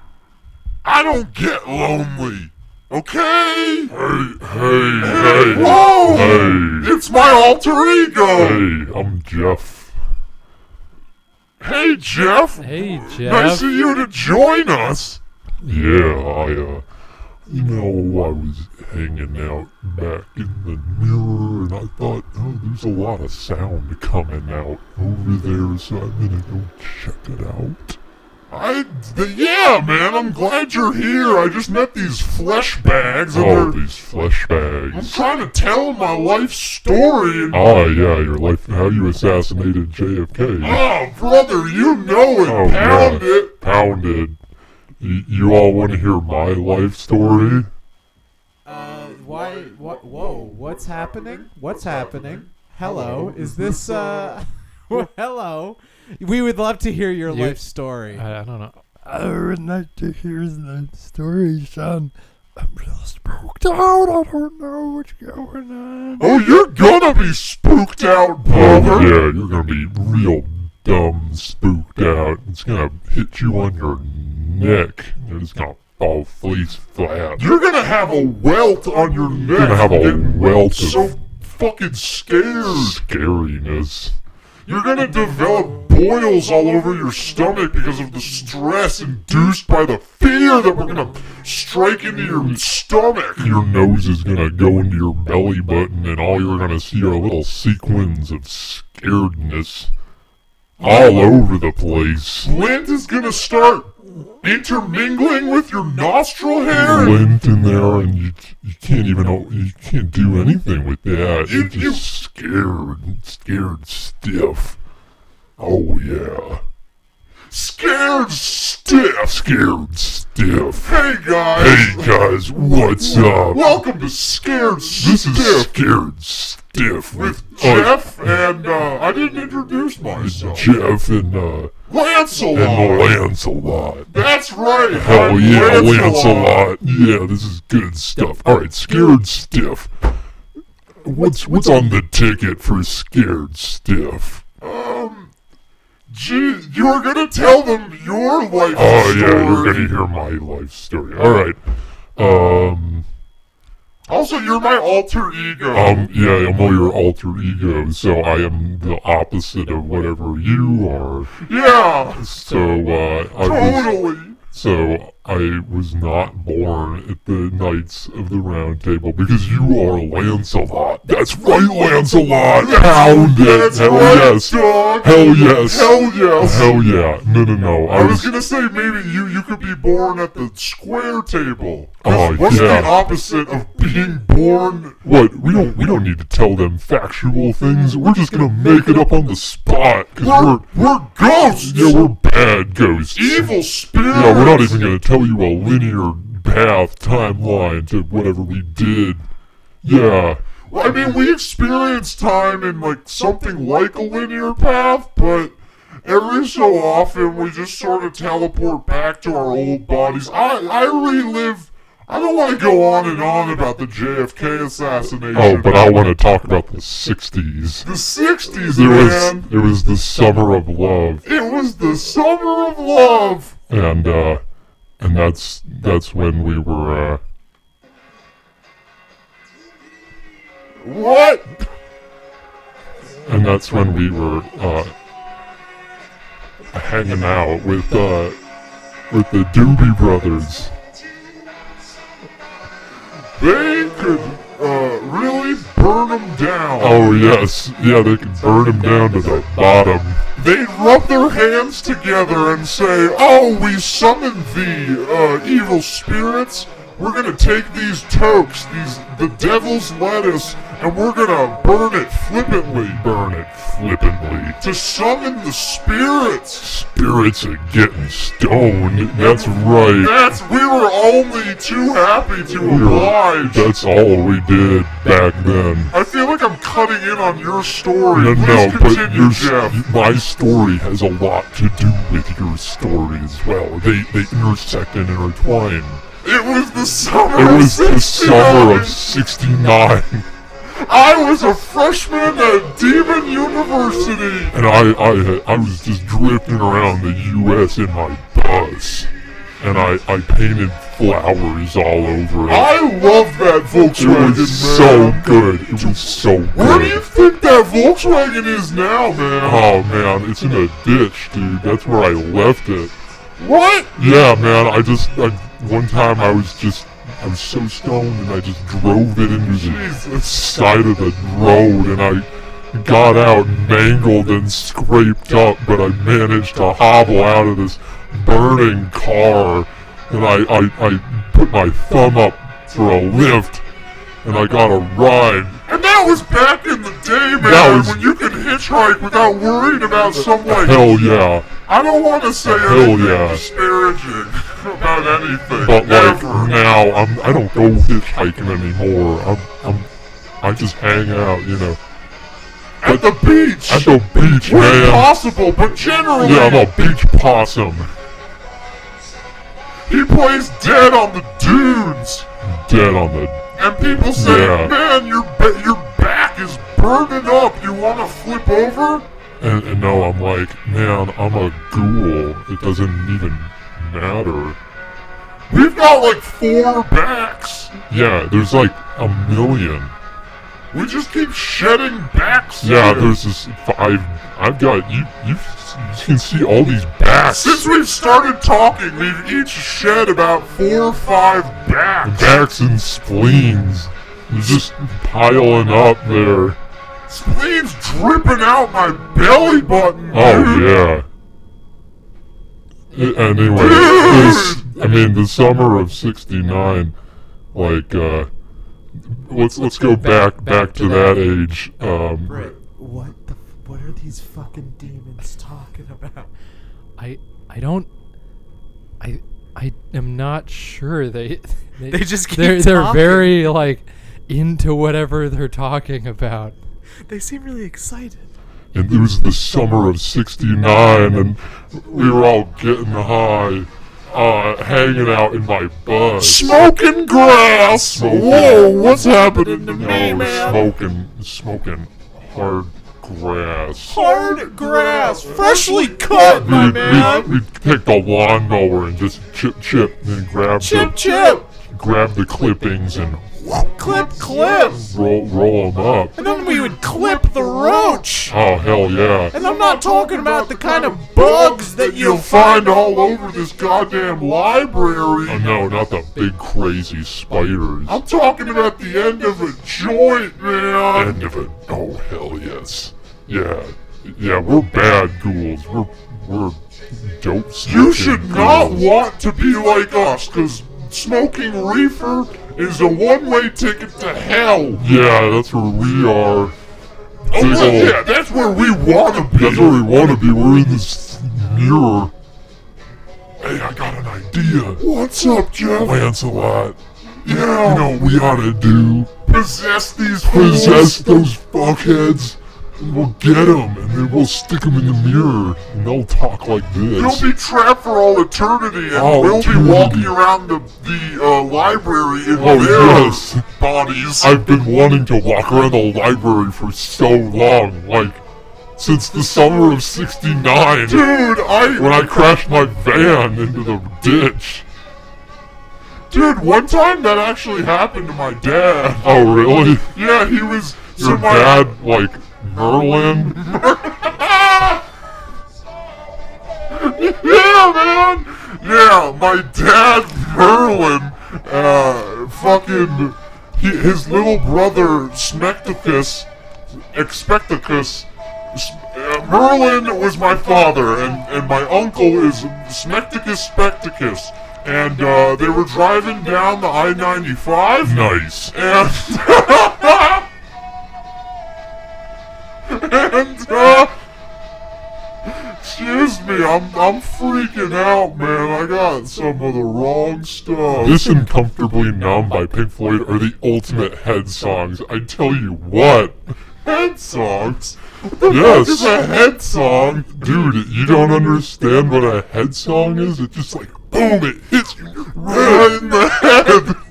I don't get lonely. Okay? Hey, hey, hey. Whoa! Hey. It's my alter ego! Hey, I'm Jeff. Hey, Jeff! hey, Jeff. Nice of you to join us! Yeah, I, uh, you know, I was hanging out back in the mirror and I thought, oh, there's a lot of sound coming out over there, so I'm gonna go check it out. I, th- yeah, man, I'm glad you're here. I just met these flesh bags and Oh, they're, these flesh bags. I'm trying to tell my life story and Ah, yeah, your life, how you assassinated JFK. Oh, brother, you know it. Oh, Pound yeah. it. Pounded. You, you all want to hear my life story? Uh, why? What? Whoa! What's happening? What's happening? Hello, is this uh? well, (laughs) hello. We would love to hear your You- life story. I, I don't know. I would like to hear the story, Sean. I'm real spooked out. I don't know what's going on. Oh, you're gonna be spooked out, brother. yeah, you're gonna be real dumb, spooked out. It's gonna hit you on your neck. You're just gonna fall face flat. You're gonna have a welt on your neck. You're gonna have a and welt So of- fucking scared. Scariness. You're gonna develop boils all over your stomach because of the stress induced by the fear that we're gonna strike into your stomach. Your nose is gonna go into your belly button, and all you're gonna see are little sequins of scaredness all over the place. Lint is gonna start intermingling with your nostril hair. Lint in there, and you you can't even you can't do anything with that. You- You're just scared, scared stiff. Oh yeah, Scared stiff. scared stiff. Hey guys. Hey guys, what's up? Welcome to Scared Stiff. This is Stiff scared stiff with uh, Jeff and uh, I didn't introduce myself. Jeff and uh Lancelot. and Lancelot. That's right. Hell I'm yeah, Lancelot. Lancelot. Yeah, this is good stuff. Alright, scared stiff. What's what's on the ticket for scared stiff? Um, gee, you're gonna tell them your life Oh story. yeah, you're gonna hear my life story. Alright. Um Also, you're my alter ego. um yeah, I'm all your alter ego, so I am the opposite of whatever you are. yeah, So uh I was totally. so I was not born at the Knights of the Round Table because you are Lancelot. That's right, Lancelot. Pound it. Hell right, yes. dog. Hell yes. Hell yes. Hell yeah. No, no, no. I was gonna say maybe you you could be born at the square table. Oh, what's yeah. the opposite of being born? What? We don't. We don't need to tell them factual things. We're just gonna make it up on the spot. Cause We're we're, we're ghosts. yeah, we're bad ghosts. evil spirits. Yeah, we're not even gonna tell you a linear path timeline to whatever we did. Yeah. Well, I mean, we experience time in like something like a linear path, but every so often we just sort of teleport back to our old bodies. I I relive. I don't want to go on and on about the JFK assassination. Oh, but I want to talk about the '60s. the '60s, It was. man. It was the summer of love, It was the summer of love. and uh, and that's that's when we were uh. What? and that's when we were uh, hanging out with uh, with the Doobie Brothers. They could uh, really burn them down. Oh yes, yeah, they can burn them down to the bottom. They'd rub their hands together and say, Oh, we summon thee, uh, evil spirits. We're gonna take these tokes, these the devil's lettuce, and we're gonna burn it flippantly Burn it flippantly. to summon the spirits. Spirits are getting stoned. That's right. That's we were only too happy to We were- oblige. That's all we did back then. I feel like I'm cutting in on your story. No, Please no, but continue, your, Jeff. my story has a lot to do with your story as well. They they intersect and intertwine. It was the summer It of was the 69. summer of '69. I was a freshman at Demon University. And I, I, I was just drifting around the U.S. in my bus, and I, I painted flowers all over it. I love that it Volkswagen, was so good. It was so Where do you think that Volkswagen is now, man? Oh man, it's in a ditch, dude. That's where I left it. what? Yeah, man. I just, I, one time I was just, I was so stoned, and I just drove it into the side of the road, and I got out mangled and scraped up, but I managed to hobble out of this burning car, and I, I, I put my thumb up for a lift, and I got a ride. And that was back in the day, man, That was- when you could hitchhike without worrying about some, like, Hell yeah. I don't want to say Hell anything yeah. disparaging (laughs) about anything. But like ever. now, I'm I don't go hitchhiking anymore. I'm I'm I just hang out, you know, At the beach. at the beach, when man. possible, but generally, Yeah, I'm a beach possum. he plays dead on the dunes. Dead on the And people say, Yeah. man, your, ba- your back is burning up. You want to flip over? and, and no, I'm like, man, I'm a ghoul. It doesn't even matter. We've got like four backs. Yeah, there's like a million. We just keep shedding backs. Yeah, here. there's this five. I've got you. You, you can see all these bats. Since we've started talking, we've each shed about four or five bats. backs and spleens. They're just piling up there. Spleen's dripping out my belly button. Oh yeah. A- Anyway, this, I mean the summer of '69, like, uh, let's let's go back back to that age. Um, what the? f- What are these fucking demons talking about? I I don't I I am not sure they (laughs) they, They just keep they're they're very like into whatever they're talking about. They seem really excited. and it was the summer of '69, and we were all getting high, uh, hanging out in my bus. Smoking grass. Smoking. Whoa, what's happening to No, me, man? smoking, smoking hard grass. Hard grass, freshly cut, my We'd, man. we'd, we'd take the lawnmower and just chip chip and then grab Chip, the chip. grab the clippings and Clip, clip. roll roll them up. And then we would clip the roach. Oh hell yeah! And I'm not talking about the kind of bugs that You'll you'll find all over this goddamn library. Oh no, not the big crazy spiders. I'm talking about the end of a joint, man. End of it. Oh hell yes. Yeah, yeah, we're bad ghouls. We're we're dope. You should not ghouls. want to be like us, because smoking reefer is a one-way ticket to hell. Yeah, that's where we are. Oh, well, yeah, that's where we want to be. That's where we want to be. We're in this mirror. Hey, I got an idea. What's up, Jeff? Lancelot. Yeah, You know what we ought to do? possess these Possess those fuckheads. We'll get them, and then we'll stick them in the mirror, and they'll talk like this. You'll be trapped for all eternity, and All we'll eternity. be walking around the the uh, library in Oh, their yes. bodies. I've been wanting to walk around the library for so long, like since the summer of '69, dude, I when I crashed my van into the ditch. dude, one time that actually happened to my dad. Oh, really? Yeah, he was. so Your my, dad, like Merlin? (laughs) Yeah, man. Yeah, my dad Merlin, uh, fucking, he, his little brother Smecticus, Expecticus. Uh, Merlin was my father, and, and my uncle is Smecticus Specticus. And uh, they were driving down the I 95. Nice. And, (laughs) and uh, excuse me, I'm I'm freaking out, man. I got some of the wrong stuff. This and Comfortably Numb by Pink Floyd are the ultimate head songs. I tell you what. head songs. What Yes. is a head song? Dude, you don't understand what a head song is? It just like, boom, it hits you Right in the head. (laughs)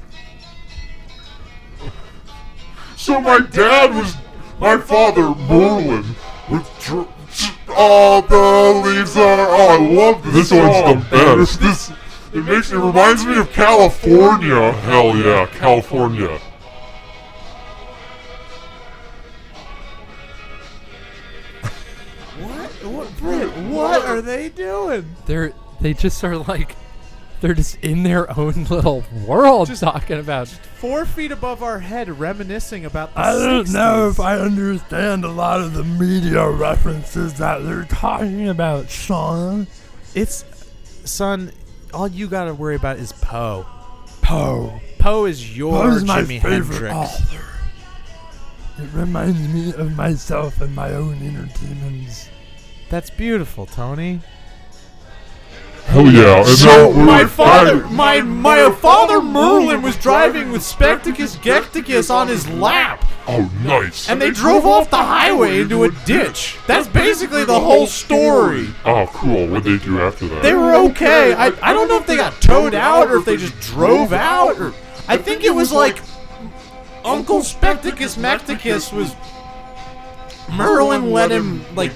So my dad was, my father Merlin was. Dr- all the leaves are. Oh, I love this. This one's song. the best. This, it makes it reminds me of California. Hell yeah, California. What, Brett, what are they doing? They're they just are like they're just in their own (laughs) little world Just- talking about Four feet above our head, reminiscing about the I don't know if I understand a lot of the media references that they're talking about, Sean. It's, son, all you gotta worry about is Poe. Poe. Poe is your Poe's my Jimi favorite Hendrix. author. It reminds me of myself and my own inner demons. That's beautiful, Tony. Hell yeah. And So now My father, my my uh, father Merlin was driving with Spectacus Gecticus on his lap, Oh, nice. and they drove off the highway into a ditch. That's basically the whole story. Oh, cool. What'd they do after that? They were okay. I, I don't know if they got towed out or if they just drove out or I think it was like Uncle Spectacus Mecticus was Merlin let him like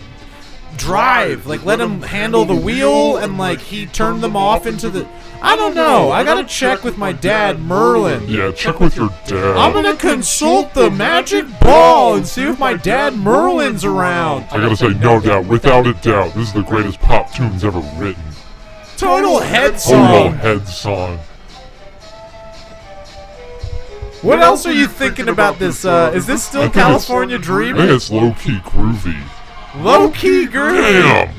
drive, like let him handle the wheel and like he turned them off into the I don't know. I gotta check with my dad, Merlin. Yeah, check with your dad. I'm gonna consult the magic ball and see if my dad Merlin's around. I gotta say, no doubt, without a doubt, this is the greatest pop tunes ever written. Total head Total song. head song. What else are you thinking about this? Uh, is this still think it's- California I think Dreaming? it's low key groovy. Low key groovy.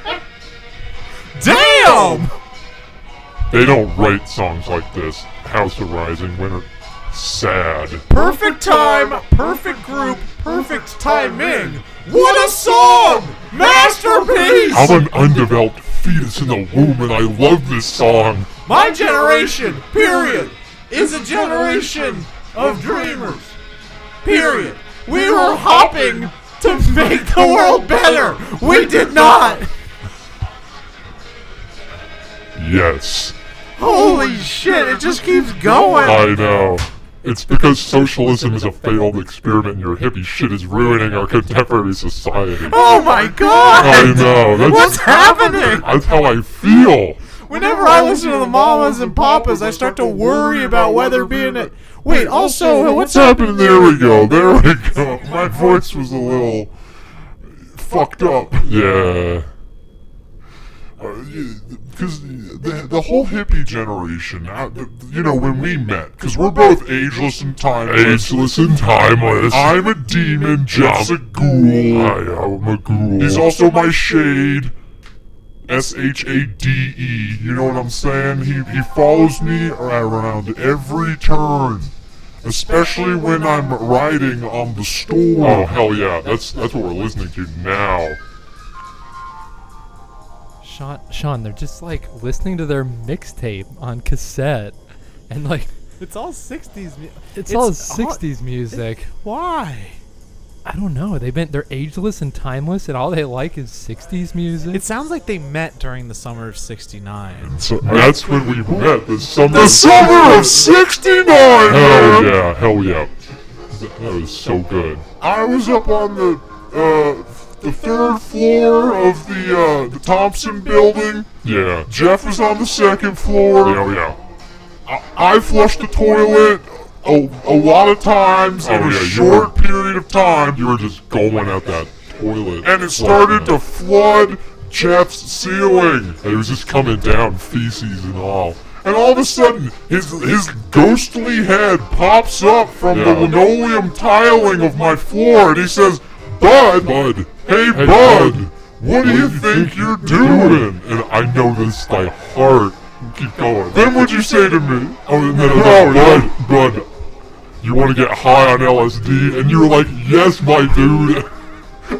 Damn! Damn! They don't write songs like this. House of Rising, Winter. Sad. Perfect time, perfect group, perfect timing. What a song! Masterpiece! I'm an undeveloped fetus in the womb and I love this song. My generation, period, is a generation of dreamers. Period. We were hopping to make the world better. We did not. Yes. Holy shit, it just keeps going. I know. It's because socialism is a failed experiment and your hippie shit is ruining our contemporary society. Oh my god! I know. That's, What's happening? That's how I feel. Whenever I listen to the mamas and papas, I start to worry about whether being a. Wait, also, what's happening? There we go. There we go. My voice was a little fucked up. Yeah. Because the, the whole hippie generation, uh, you know, when we met, because we're both ageless and timeless. Ageless and timeless. I'm a demon, Jeff's a ghoul. I am a ghoul. He's also my shade. S H A D E. You know what I'm saying? He he follows me around every turn. Especially when I'm riding on the storm. Oh hell yeah, that's that's what we're listening to now. Sean, Sean, they're just like listening to their mixtape on cassette, and like It's all 60s. mu- it's, all all- '60s music. Why? I don't know. They've been they're ageless and timeless, and all they like is '60s music. It sounds like they met during the summer of 69. So that's when we met. The summer. The summer of '69. Hell yeah, hell yeah. That that was so good. I was up on the uh the third floor of the uh the Thompson building. Yeah. Jeff was on the second floor. Yeah, yeah. I, I flushed the toilet a, a lot of times in a oh, short period of time. You were just going at that toilet. And it started to flood Jeff's ceiling. And It was just coming down, feces and all. And all of a sudden, his his ghostly head pops up from the linoleum tiling of my floor, and he says, "Bud, Bud, hey, Bud, what do you think you're doing?" And I know this by heart. Keep going. Then what'd you say to me? Oh, and then I oh, was like, Bud, Bud, you want to get high on LSD? And you were like, yes, my dude.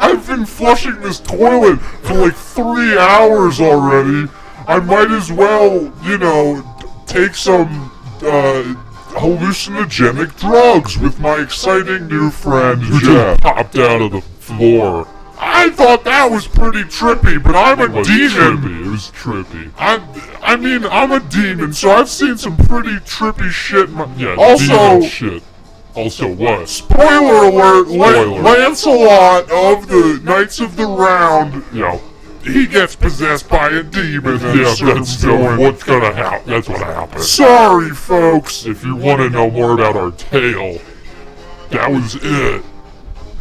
I've been flushing this toilet for like three hours already. I might as well, you know, take some uh, hallucinogenic drugs with my exciting new friend who just popped out of the floor. I thought that was pretty trippy, but I'm a demon. Trippy. It was trippy. I'm, I mean, I'm a demon, so I've seen some pretty trippy shit. my- Yeah, also, demon shit. Also what? Spoiler alert! Spoiler. Lancelot of the Knights of the Round, Yeah. he gets possessed by a demon. at Yeah, certain that's still point. what's gonna happen. That's what happened. Sorry, folks. If you want to know more about our tale, that was it.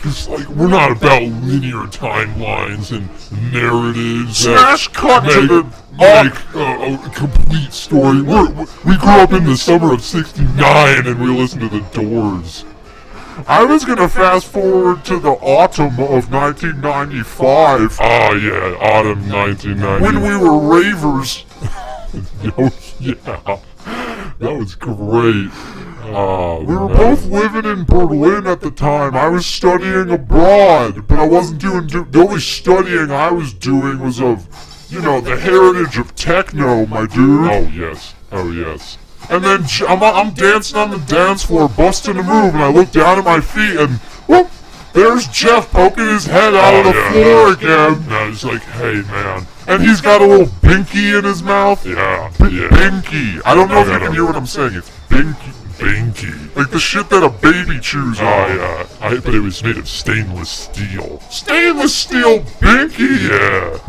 Cause like we're not about linear timelines and narratives. Smash cut to make, the make uh, a complete story. We're, we we grew up in the summer of '69 and we listened to the Doors. I was gonna fast forward to the autumn of 1995 Ah yeah, autumn 1990. when we were ravers. (laughs) oh yeah, that was great. Oh, We were both living in Berlin at the time. I was studying abroad, but I wasn't doing. Do- the only studying I was doing was of, you know, the heritage of techno, my dude. Oh yes. Oh yes. And then J- I'm, I'm dancing on the dance floor, busting a move, and I look down at my feet, and whoop, there's Jeff poking his head out of Oh, the yeah. floor again. And he's like, hey man. And he's got a little binky in his mouth. Yeah. B- Yeah. Binky. I don't know if Yeah, you can no. hear what I'm saying. It's binky. Binky. Like the shit that a baby chews Oh on. yeah. I but it was made of stainless steel. Stainless steel binky. Yeah.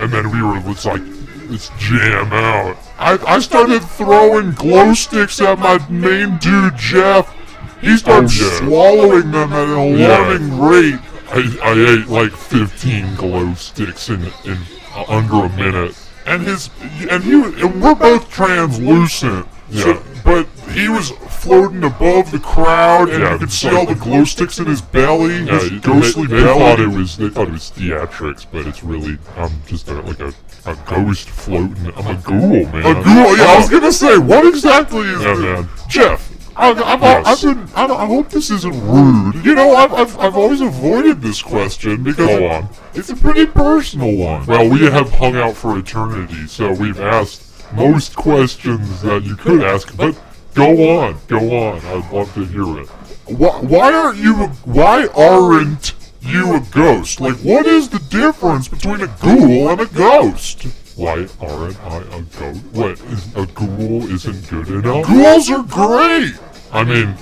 And then we were just like, let's jam out. I, I started throwing glow sticks at my main dude Jeff. He started Oh, yeah. swallowing them at an Yeah. alarming rate. I, I ate like 15 glow sticks in in uh, under a minute. And his and he and we're both translucent. So, Yeah. but he was floating above the crowd, and Yeah, you could see all the glow sticks in his belly, Yeah, his they, ghostly they belly. thought it was they thought it was theatrics, but it's really I'm just a, like a, a ghost floating. I'm a ghoul, man. a ghoul. Yeah, I was gonna say, what exactly is Yeah, this? man. Jeff? I, I've, Yes. I've been. I, I hope this isn't rude. You know, I've, I've, I've always avoided this question because Go it- on. it's a pretty personal one. Well, we have hung out for eternity, so we've asked most questions that you could ask, but go on, go on. I'd love to hear it. Why, why aren't you? A, why aren't you a ghost? Like, what is the difference between a ghoul and a ghost? Why aren't I a ghost? What, a ghoul isn't good enough? Ghouls are great, I mean,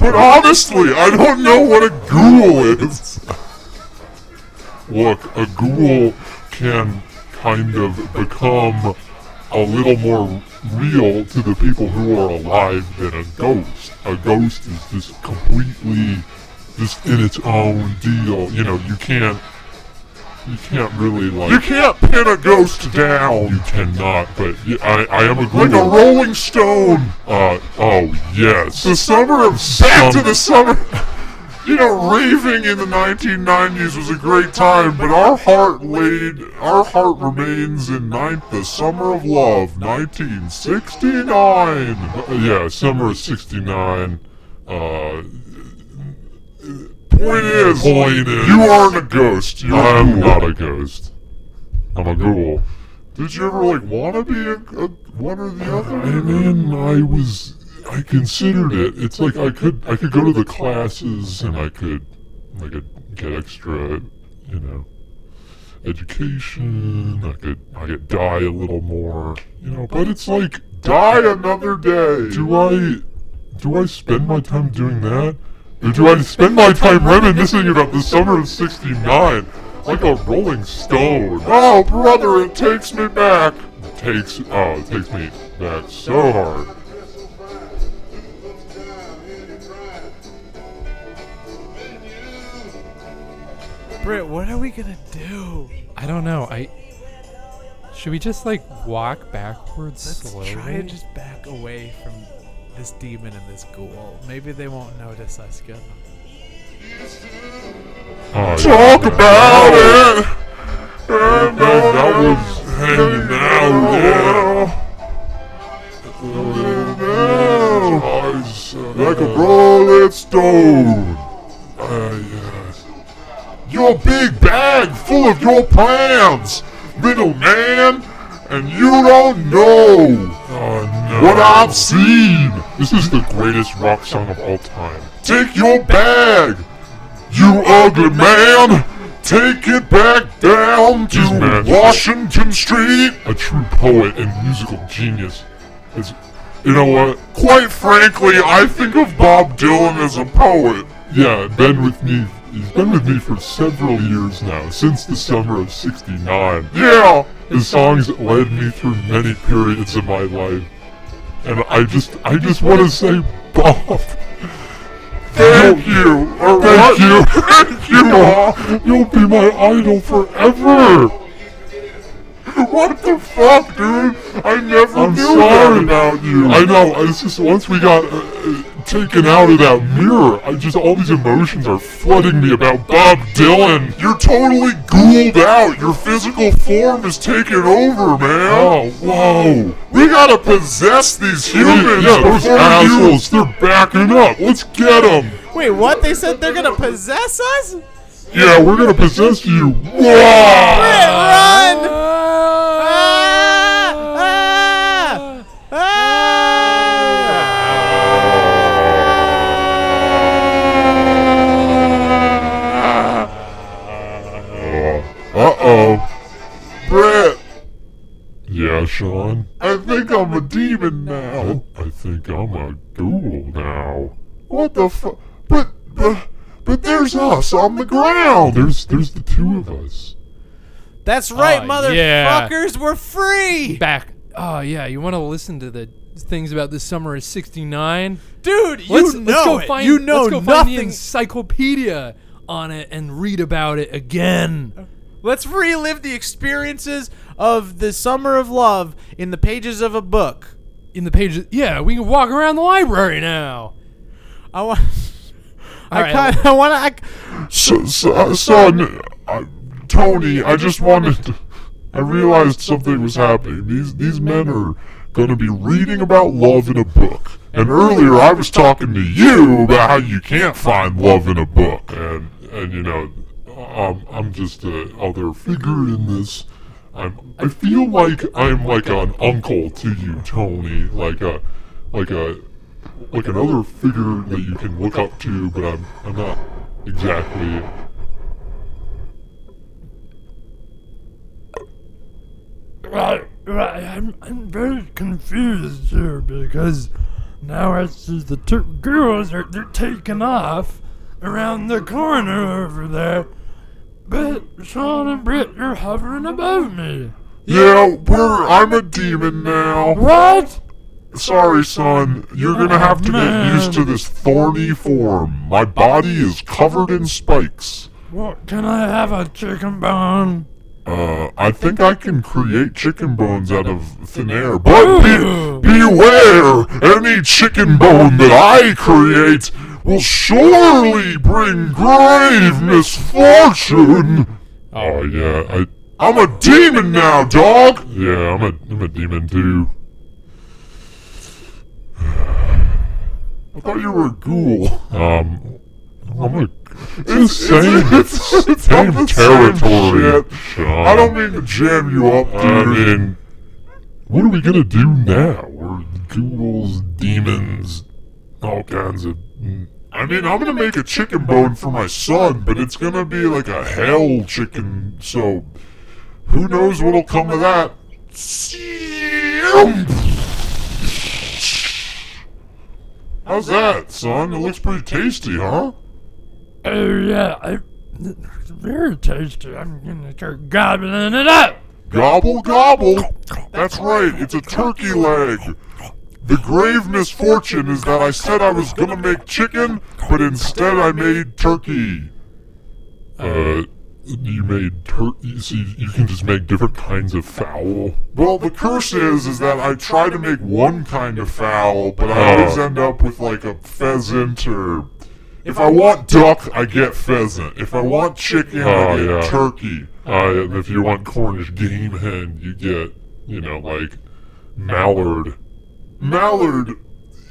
but honestly, I don't know what a ghoul is. look, a ghoul can kind of become a little more real to the people who are alive than a ghost. A ghost is just completely just in its own deal. You know, you can't you can't really like You can't pin a ghost down. you cannot, but yeah, I, I am a ghoul. Like a rolling stone. Uh oh yes. The summer of back to the summer. You know, raving in the 1990s was a great time, but our heart laid, our heart remains in ninth, the summer of love, 1969. Uh, yeah, summer of '69. Uh, Point is, Point is- you aren't a ghost. You're a I'm not a ghost. I'm a ghoul. Did you ever like want to be a, a one or the other? And then I was, I considered it. It's like I could, I could go to the classes and I could, I could get extra, you know, education. I could, I could die a little more, you know. But it's like, Die another day. do I, do I spend my time doing that, or do I spend my time reminiscing about the summer of '69 like a Rolling Stone? Oh, brother, it takes me back. It takes, oh, it takes me back so hard. Britt, what are we gonna do? I don't know. I should we just like walk backwards Let's slowly? try and just back away from this demon and this ghoul. Maybe they won't notice us good enough. Oh, Talk yeah. about it. And then that was hanging out, yeah. Eyes, uh, Like a rolling stone. uh, yeah. Your big bag full of your plans, little man, and you don't know Oh no. what I've seen. This is the greatest rock song of all time. Take your bag, you ugly man. Take it back down to. Washington Street. A true poet and musical genius. It's, you know what? Quite frankly, I think of Bob Dylan as a poet. Yeah, been with me. He's been with me for several years now, since the summer of '69. Yeah, His songs led me through many periods of my life, and I just, I just want to say, Bob, thank you. Or thank you, Thank you. Bob. You'll be my idol forever. What the fuck, dude? I never I'm knew sorry that about you. I know. It's just once we got uh, uh, taken out of that mirror, I just all these emotions are flooding me about Bob Dylan. You're totally ghouled out. Your physical form is taking over, man. Oh, whoa. We gotta possess these humans yeah, those before you. assholes, they're backing up. Let's get them. Wait, what? They said they're gonna possess us? Yeah, we're gonna possess you. Whoa! Britt, run! Oh. Yeah, Sean. I think I'm a demon now. Oh, I think I'm a ghoul now. What the fuck? But, but, but there's us on the ground. There's, there's the two of us. That's right, Oh, yeah. motherfuckers. We're free, back. Oh yeah, you want to listen to the things about the summer of '69? dude. You Let's, know let's go it. find. you know let's go find the nothing. encyclopedia on it and read about it again. Let's relive the experiences of the summer of love in the pages of a book. In the pages, yeah, we can walk around the library now. I want. I All right. kind. I want to. I, So, so, son, I, Tony, I just wanted to. I realized something was happening. These these men are going to be reading about love in a book. And earlier I was talking to you about how you can't find love in a book. And, and you know, um, I'm just a other figure in this. I'm, I feel like I'm like an uncle to you, Tony. Like a, like a, like another figure that you can look up to, but I'm, I'm not exactly. Right, right. I'm, I'm very confused here because now see the two girls are they're taking off around the corner over there, But Sean and Britt, you're hovering above me. Yeah, we're. I'm a demon now. What? Sorry, son. You're gonna have to get used to this thorny form. My body is covered in spikes. What? Can I have a chicken bone? Uh, I think I can create chicken bones out of thin air, but be, beware! Any chicken bone that I create will surely bring grave misfortune. Oh yeah, I. I'm a demon now, dog. Yeah, I'm a I'm a demon too. (sighs) I thought you were a ghoul. Um, I'm a. It's same. It's, it's same not territory. same I don't mean to jam you up, dude. I mean, what are we gonna do now? We're ghouls, demons, all kinds of. Mm. I mean, I'm gonna make a chicken bone for my son, but it's gonna be like a hell chicken, so who knows what'll come of that. How's that, son? It looks pretty tasty, huh? Oh yeah, I, it's very tasty. I'm gonna start gobbling it up. Gobble gobble. That's right, it's a turkey leg. The grave misfortune is that I said I was gonna make chicken, but instead I made turkey. Uh, you made tur- you see, you can just make different kinds of fowl. Well, the curse is, is that I try to make one kind of fowl, but I Oh. always end up with like a pheasant or. If I want duck, I get pheasant. If I want chicken, I Oh, get yeah. turkey. Uh, and if you want Cornish game hen, you get, you know, like mallard. Mallard,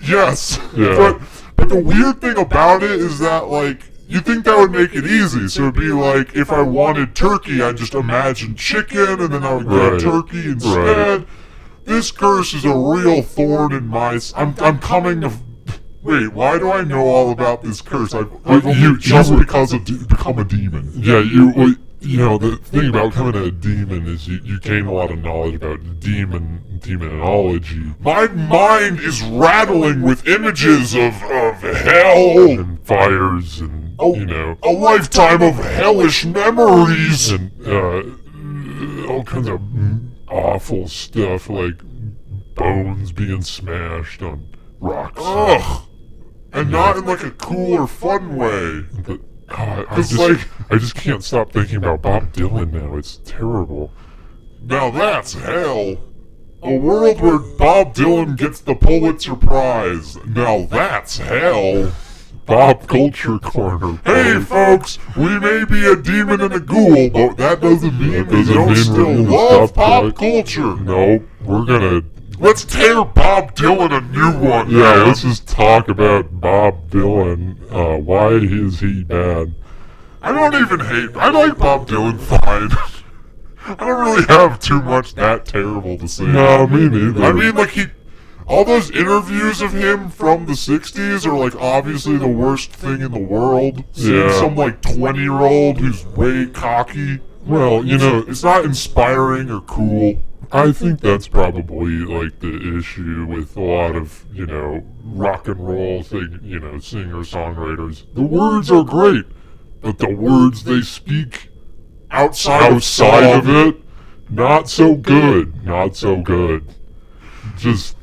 yes. Yeah. but but the weird thing about it is that like you think that would make it easy. So it'd be like if I wanted turkey, I'd just imagine chicken, and then I would get Right. turkey instead. Right. This curse is a real thorn in my. s- I'm I'm coming to. Wait, why do I know all about this curse? I've, I've only you- just you were- because of de- become a demon. Yeah, you, you know, the thing about becoming a demon is you, you gain a lot of knowledge about demon, demonology My mind is rattling with images of of hell. and fires and, Oh. you know, A lifetime of hellish memories. and, uh, all kinds of awful stuff like bones being smashed on rocks. Ugh. And not in like a cool or fun way. But, oh, I, just, like- I just can't stop thinking about Bob Dylan now. It's terrible. Now that's hell. A world where Bob Dylan gets the Pulitzer Prize. Now that's hell. Bob Culture Corner. Hey folks. we may be a demon and a ghoul, but that doesn't mean That we doesn't don't mean still love stop pop culture. No, we're gonna. Let's tear Bob Dylan a new one. Yeah, man. let's just talk about Bob Dylan. Uh, why is he bad? I don't even hate. I like Bob Dylan fine. (laughs) I don't really have too much that terrible to say. No, me neither. I mean, like he, all those interviews of him from the '60s are like obviously the worst thing in the world. Seeing Yeah. some like 20 year old who's way cocky. Well, you know, It's not inspiring or cool. I think that's probably like the issue with a lot of, you know, rock and roll thing, you know, singer songwriters. The words are great, but the words they speak Outside, outside of of it, not so good. Not so good. Just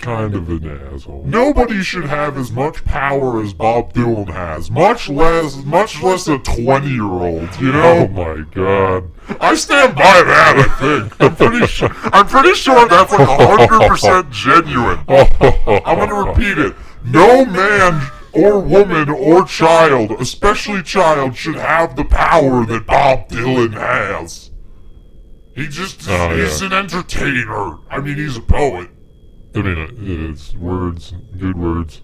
kind of an asshole. Nobody should have as much power as Bob Dylan has. Much less, much less a 20 year old. You know? Oh my god. I stand by that. I think. I'm pretty sure. I'm pretty sure that's like 100 percent genuine. I'm gonna repeat it. No man or woman or child, especially child, should have the power that Bob Dylan has. He just Oh, he's yeah. an entertainer. I mean, he's a poet. I mean, uh, it's words, good words.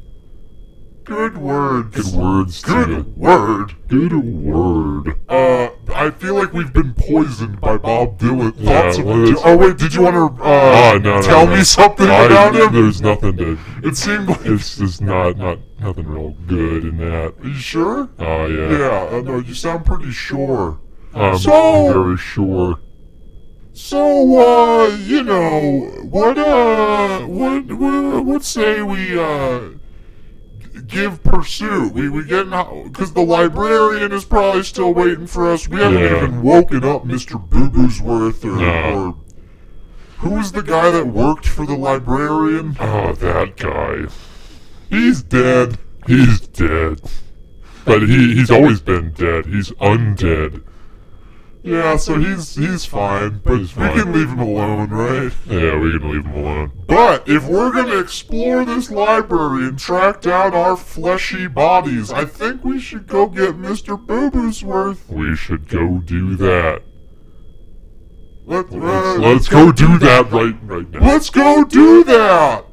Good words. Good words to Good word. Good word. Uh, I feel like we've been poisoned by Bob Dylan. Yeah, Thoughts of well, it's- oh wait, did you want to uh, Oh, no, no, tell no. me something I- about him? There's nothing to. It seemed like. It's just not, not, nothing real good in that. Are you sure? Oh yeah. Yeah, uh, no, you sound pretty sure. I'm So- very sure. So, uh, you know, what, uh, what, what, what say we, uh, give pursuit. We we get because the librarian is probably still waiting for us. We haven't Yeah. even woken up Mr. Boo Boosworth or, No. or who was the guy that worked for the librarian? Oh, that guy. He's dead. He's dead. But he, he's always been dead. He's undead. Yeah, so he's he's fine, but He's we can leave him alone, right? Yeah, we can leave him alone. But if we're gonna explore this library and track down our fleshy bodies, I think we should go get Mr. Boo Boosworth. We should go do that. Let, Let's, uh, let's go do that right right now. Let's go do that!